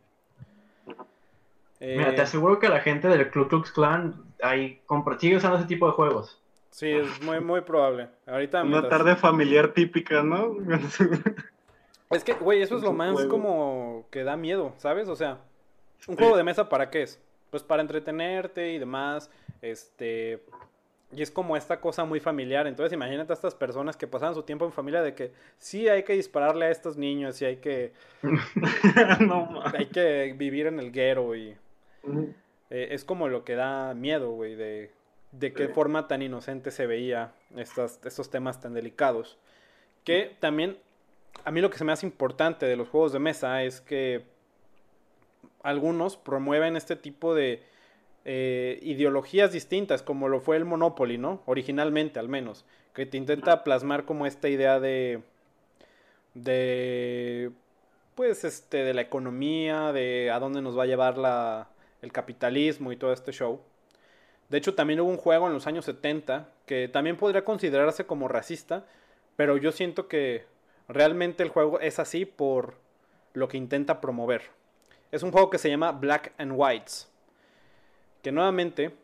Mira, te eh, aseguro que la gente del Ku Klux Klan ahí compra, sigue usando ese tipo de juegos. Sí, es muy, muy probable. Ahorita Una tarde familiar típica, ¿no? es que, güey, eso es lo más como que da miedo, ¿sabes? O sea, un juego de mesa para qué es? Pues para entretenerte y demás. Este, y es como esta cosa muy familiar. Entonces imagínate a estas personas que pasan su tiempo en familia de que sí hay que dispararle a estos niños y hay que... no, hay que vivir en el guero y... Eh, es como lo que da miedo, güey, de, de qué forma tan inocente se veía estas, estos temas tan delicados. Que también, a mí lo que se me hace importante de los juegos de mesa es que algunos promueven este tipo de eh, ideologías distintas, como lo fue el Monopoly, ¿no? Originalmente, al menos. Que te intenta plasmar como esta idea de. de. pues este. de la economía, de a dónde nos va a llevar la, el capitalismo y todo este show. De hecho, también hubo un juego en los años 70 que también podría considerarse como racista, pero yo siento que realmente el juego es así por lo que intenta promover. Es un juego que se llama Black and Whites que nuevamente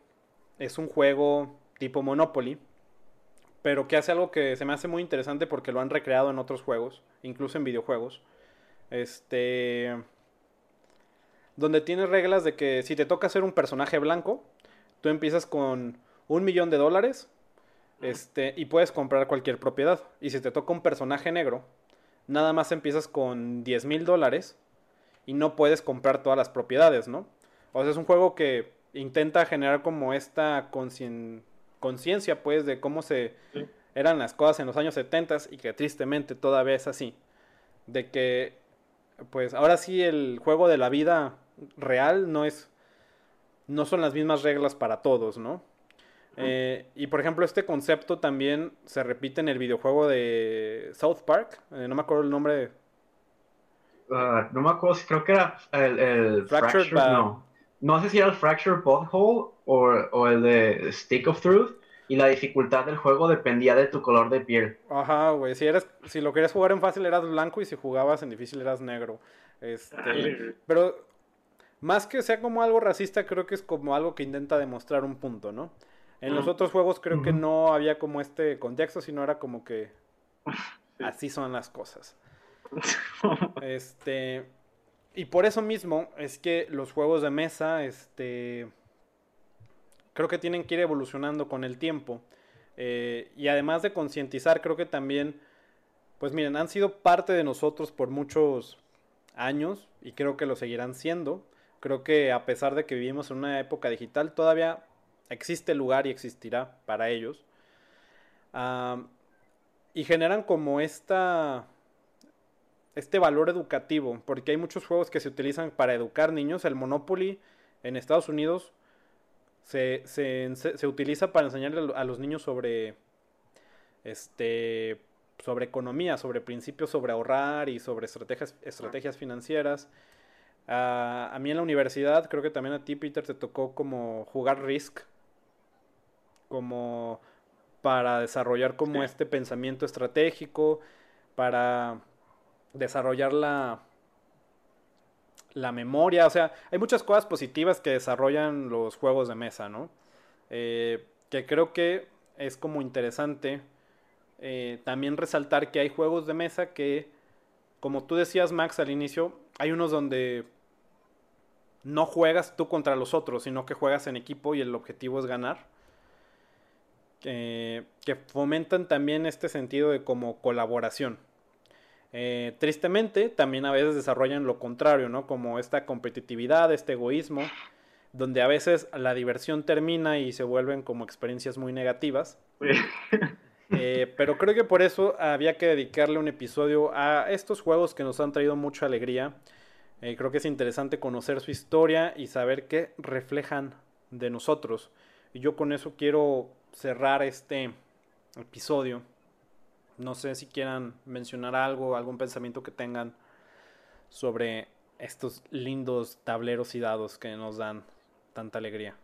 es un juego tipo Monopoly, pero que hace algo que se me hace muy interesante porque lo han recreado en otros juegos, incluso en videojuegos. Este. Donde tiene reglas de que si te toca ser un personaje blanco, tú empiezas con un millón de dólares este, y puedes comprar cualquier propiedad. Y si te toca un personaje negro, nada más empiezas con 10 mil dólares y no puedes comprar todas las propiedades, ¿no? O sea, es un juego que intenta generar como esta conciencia, pues, de cómo se eran las cosas en los años 70 y que tristemente todavía es así. De que, pues, ahora sí el juego de la vida real no es, no son las mismas reglas para todos, ¿no? Eh, y por ejemplo, este concepto también se repite en el videojuego de South Park. Eh, no me acuerdo el nombre. Ah, no me acuerdo, creo que era el, Fractured, no no sé si era el Fracture Butthole o, el de Stick of Truth. Y la dificultad del juego dependía de tu color de piel. Ajá, güey. Si, eres, si lo querías jugar en fácil eras blanco y si jugabas en difícil eras negro. Este, pero más que sea como algo racista, creo que es como algo que intenta demostrar un punto, ¿no? En los otros juegos creo que no había como este contexto, sino era como que así son las cosas. Este, y por eso mismo es que los juegos de mesa, este, creo que tienen que ir evolucionando con el tiempo. Eh, y además de concientizar, creo que también, pues miren, han sido parte de nosotros por muchos años y creo que lo seguirán siendo. Creo que a pesar de que vivimos en una época digital, todavía existe lugar y existirá para ellos. y generan como esta este valor educativo, porque hay muchos juegos que se utilizan para educar niños. El Monopoly en Estados Unidos se, se, utiliza para enseñarle a los niños sobre, este, sobre economía, sobre principios sobre ahorrar y sobre estrategias, estrategias financieras. a mí en la universidad, creo que también a ti, Peter, te tocó como jugar Risk, como para desarrollar como este pensamiento estratégico, para desarrollar la, la memoria, o sea, hay muchas cosas positivas que desarrollan los juegos de mesa, ¿no? Eh, que creo que es como interesante eh, también resaltar que hay juegos de mesa que, como tú decías Max al inicio, hay unos donde no juegas tú contra los otros, sino que juegas en equipo y el objetivo es ganar. que fomentan también este sentido de como colaboración. Eh, tristemente, también a veces desarrollan lo contrario, ¿no? Como esta competitividad, este egoísmo, donde a veces la diversión termina y se vuelven como experiencias muy negativas. Eh, pero creo que por eso había que dedicarle un episodio a estos juegos que nos han traído mucha alegría. Eh, creo que es interesante conocer su historia y saber qué reflejan de nosotros. Y yo con eso quiero cerrar este episodio. No sé si quieran mencionar algo, algún pensamiento que tengan sobre estos lindos tableros y dados que nos dan tanta alegría.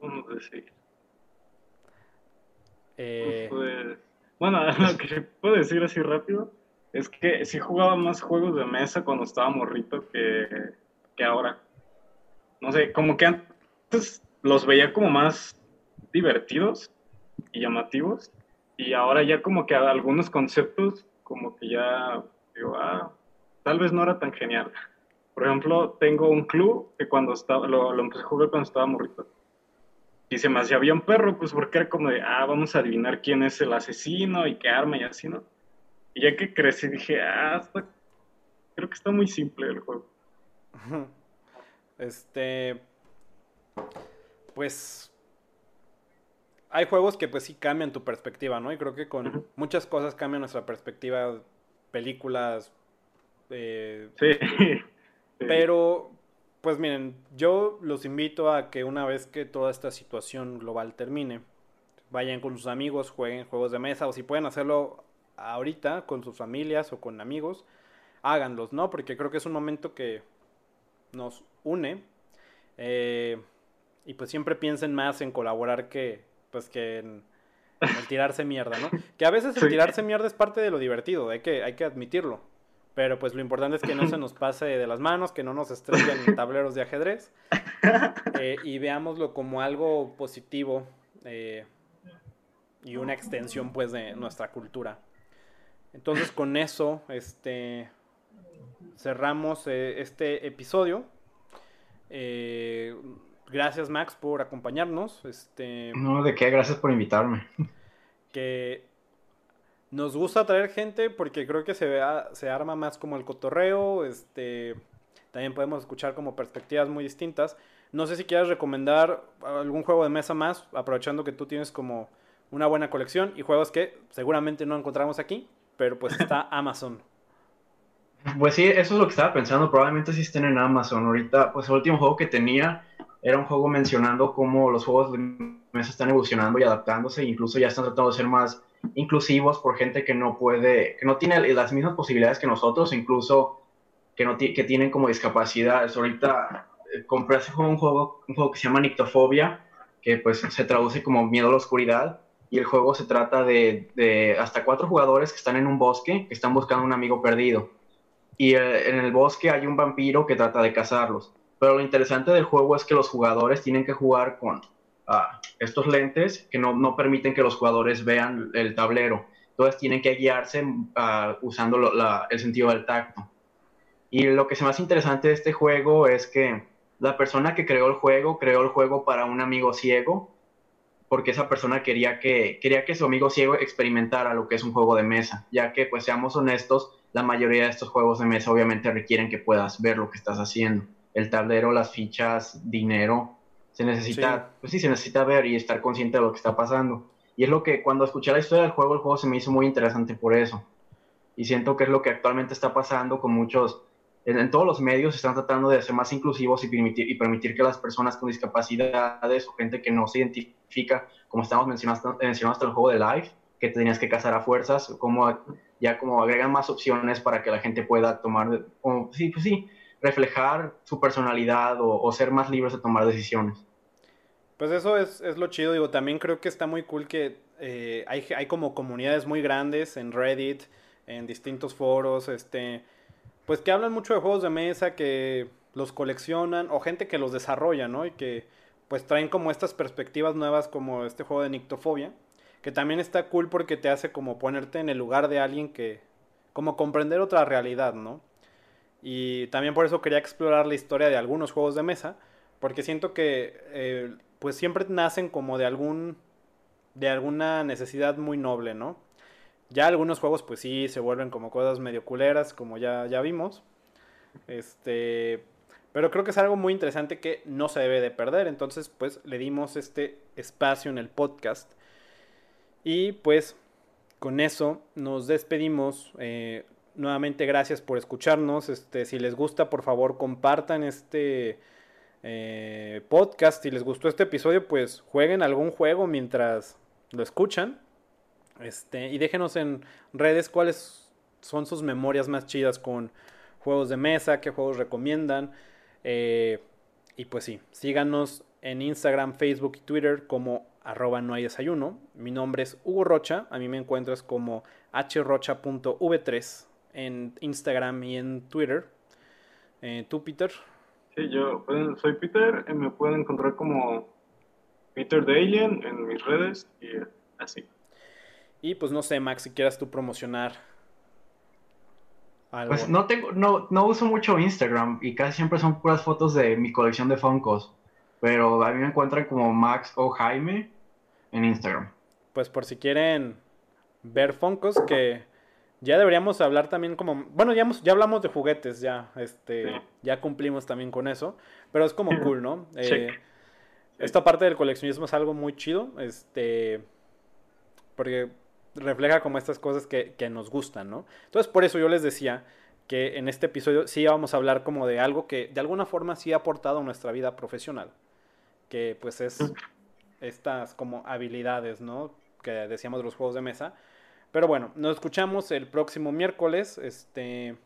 Vamos a decir. Eh, pues, bueno, lo que puedo decir así rápido es que sí jugaba más juegos de mesa cuando estaba morrito que, que ahora. No sé, como que antes los veía como más divertidos y llamativos y ahora ya como que algunos conceptos como que ya digo, ah, tal vez no era tan genial. Por ejemplo, tengo un club que cuando estaba, lo, lo empecé a jugar cuando estaba morrito y se me hacía un perro, pues porque era como de, ah, vamos a adivinar quién es el asesino y qué arma y así, ¿no? Y ya que crecí dije, ah, creo que está muy simple el juego. Este, pues, hay juegos que pues sí cambian tu perspectiva, ¿no? Y creo que con muchas cosas cambian nuestra perspectiva, películas. Eh, sí. Pero pues miren, yo los invito a que una vez que toda esta situación global termine, vayan con sus amigos, jueguen juegos de mesa o si pueden hacerlo ahorita con sus familias o con amigos, háganlos, ¿no? Porque creo que es un momento que nos une eh, y pues siempre piensen más en colaborar que pues que en, tirarse mierda, ¿no? Que a veces el tirarse mierda es parte de lo divertido, hay que, hay que admitirlo. Pero pues lo importante es que no se nos pase de las manos, que no nos estrellen en tableros de ajedrez eh, y veámoslo como algo positivo eh, y una extensión pues de nuestra cultura. Entonces con eso este, cerramos eh, este episodio. Gracias Max por acompañarnos. Este, no, de qué, gracias por invitarme. Que nos gusta traer gente porque creo que se, vea, se arma más como el cotorreo, este, también podemos escuchar como perspectivas muy distintas. No sé si quieras recomendar algún juego de mesa más, aprovechando que tú tienes como una buena colección y juegos que seguramente no encontramos aquí, pero pues está Amazon. Pues sí, eso es lo que estaba pensando, probablemente sí estén en Amazon. Ahorita, pues el último juego que tenía era un juego mencionando cómo los juegos de mesa están evolucionando y adaptándose, incluso ya están tratando de ser más inclusivos por gente que no puede, que no tiene las mismas posibilidades que nosotros, incluso que, no que tienen como discapacidades. Ahorita eh, compré hace un juego, un juego que se llama Nictofobia, que pues se traduce como miedo a la oscuridad, y el juego se trata de, de hasta cuatro jugadores que están en un bosque, que están buscando un amigo perdido. Y eh, en el bosque hay un vampiro que trata de cazarlos. Pero lo interesante del juego es que los jugadores tienen que jugar con estos lentes que no, no, permiten que los jugadores vean el tablero. Entonces tienen que guiarse uh, usando el sentido del tacto. Y lo que es más interesante de este juego es que la persona que creó el juego creó el juego para un amigo ciego, porque esa persona quería que, quería que su amigo ciego experimentara lo que es un juego de mesa, ya que, pues seamos honestos, la mayoría de estos juegos de mesa obviamente requieren que puedas ver lo que estás haciendo. El tablero, las fichas, dinero, se necesita, pues sí, se necesita ver y estar consciente de lo que está pasando. Y es lo que cuando escuché la historia del juego, el juego se me hizo muy interesante por eso. Y siento que es lo que actualmente está pasando con muchos, en, todos los medios están tratando de ser más inclusivos y permitir, y permitir que las personas con discapacidades o gente que no se identifica, como estamos mencionando, mencionando hasta el juego de Life, que tenías que cazar a fuerzas, como ya como agregan más opciones para que la gente pueda tomar, sí, pues sí, reflejar su personalidad o ser más libres de tomar decisiones. Pues eso es, lo chido, digo, también creo que está muy cool que eh, hay, hay como comunidades muy grandes en Reddit, en distintos foros, este, pues que hablan mucho de juegos de mesa, que los coleccionan, o gente que los desarrolla, ¿no? Y que pues traen como estas perspectivas nuevas como este juego de Nictofobia, que también está cool porque te hace como ponerte en el lugar de alguien que, como comprender otra realidad, ¿no? Y también por eso quería explorar la historia de algunos juegos de mesa, porque siento que eh, pues siempre nacen como de algún de alguna necesidad muy noble, ¿no? Ya algunos juegos pues sí se vuelven como cosas medio culeras, como ya, ya vimos. Este, pero creo que es algo muy interesante que no se debe de perder, entonces pues le dimos este espacio en el podcast. Y pues con eso nos despedimos. Eh, nuevamente gracias por escucharnos. Este, si les gusta, por favor, compartan este eh, podcast. Si les gustó este episodio, pues jueguen algún juego mientras lo escuchan. Este, y déjenos en redes cuáles son sus memorias más chidas con juegos de mesa, qué juegos recomiendan. Eh, y pues sí, síganos en Instagram, Facebook y Twitter como arroba no hay desayuno. Mi nombre es Hugo Rocha, a mí me encuentras como hrocha.v3 en Instagram y en Twitter. Eh, ¿Tú, Peter? Sí, yo soy Peter, y me pueden encontrar como Peter de Alien en mis redes y así. Y pues no sé, Max, si quieras tú promocionar algo. Pues no tengo, no, no uso mucho Instagram y casi siempre son puras fotos de mi colección de Funkos. Pero a mí me encuentran como Max o Jaime en Instagram. Pues por si quieren ver Funkos, que ya deberíamos hablar también como, bueno, ya, ya hablamos de juguetes, ya, este, ya cumplimos también con eso, pero es como cool, ¿no? Eh, esta parte del coleccionismo es algo muy chido, este, porque refleja como estas cosas que, que nos gustan, ¿no? Entonces por eso yo les decía que en este episodio sí vamos a hablar como de algo que de alguna forma sí ha aportado a nuestra vida profesional, que pues es estas como habilidades, ¿no? Que decíamos de los juegos de mesa, pero bueno, nos escuchamos el próximo miércoles. Este,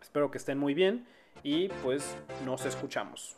espero que estén muy bien y pues nos escuchamos.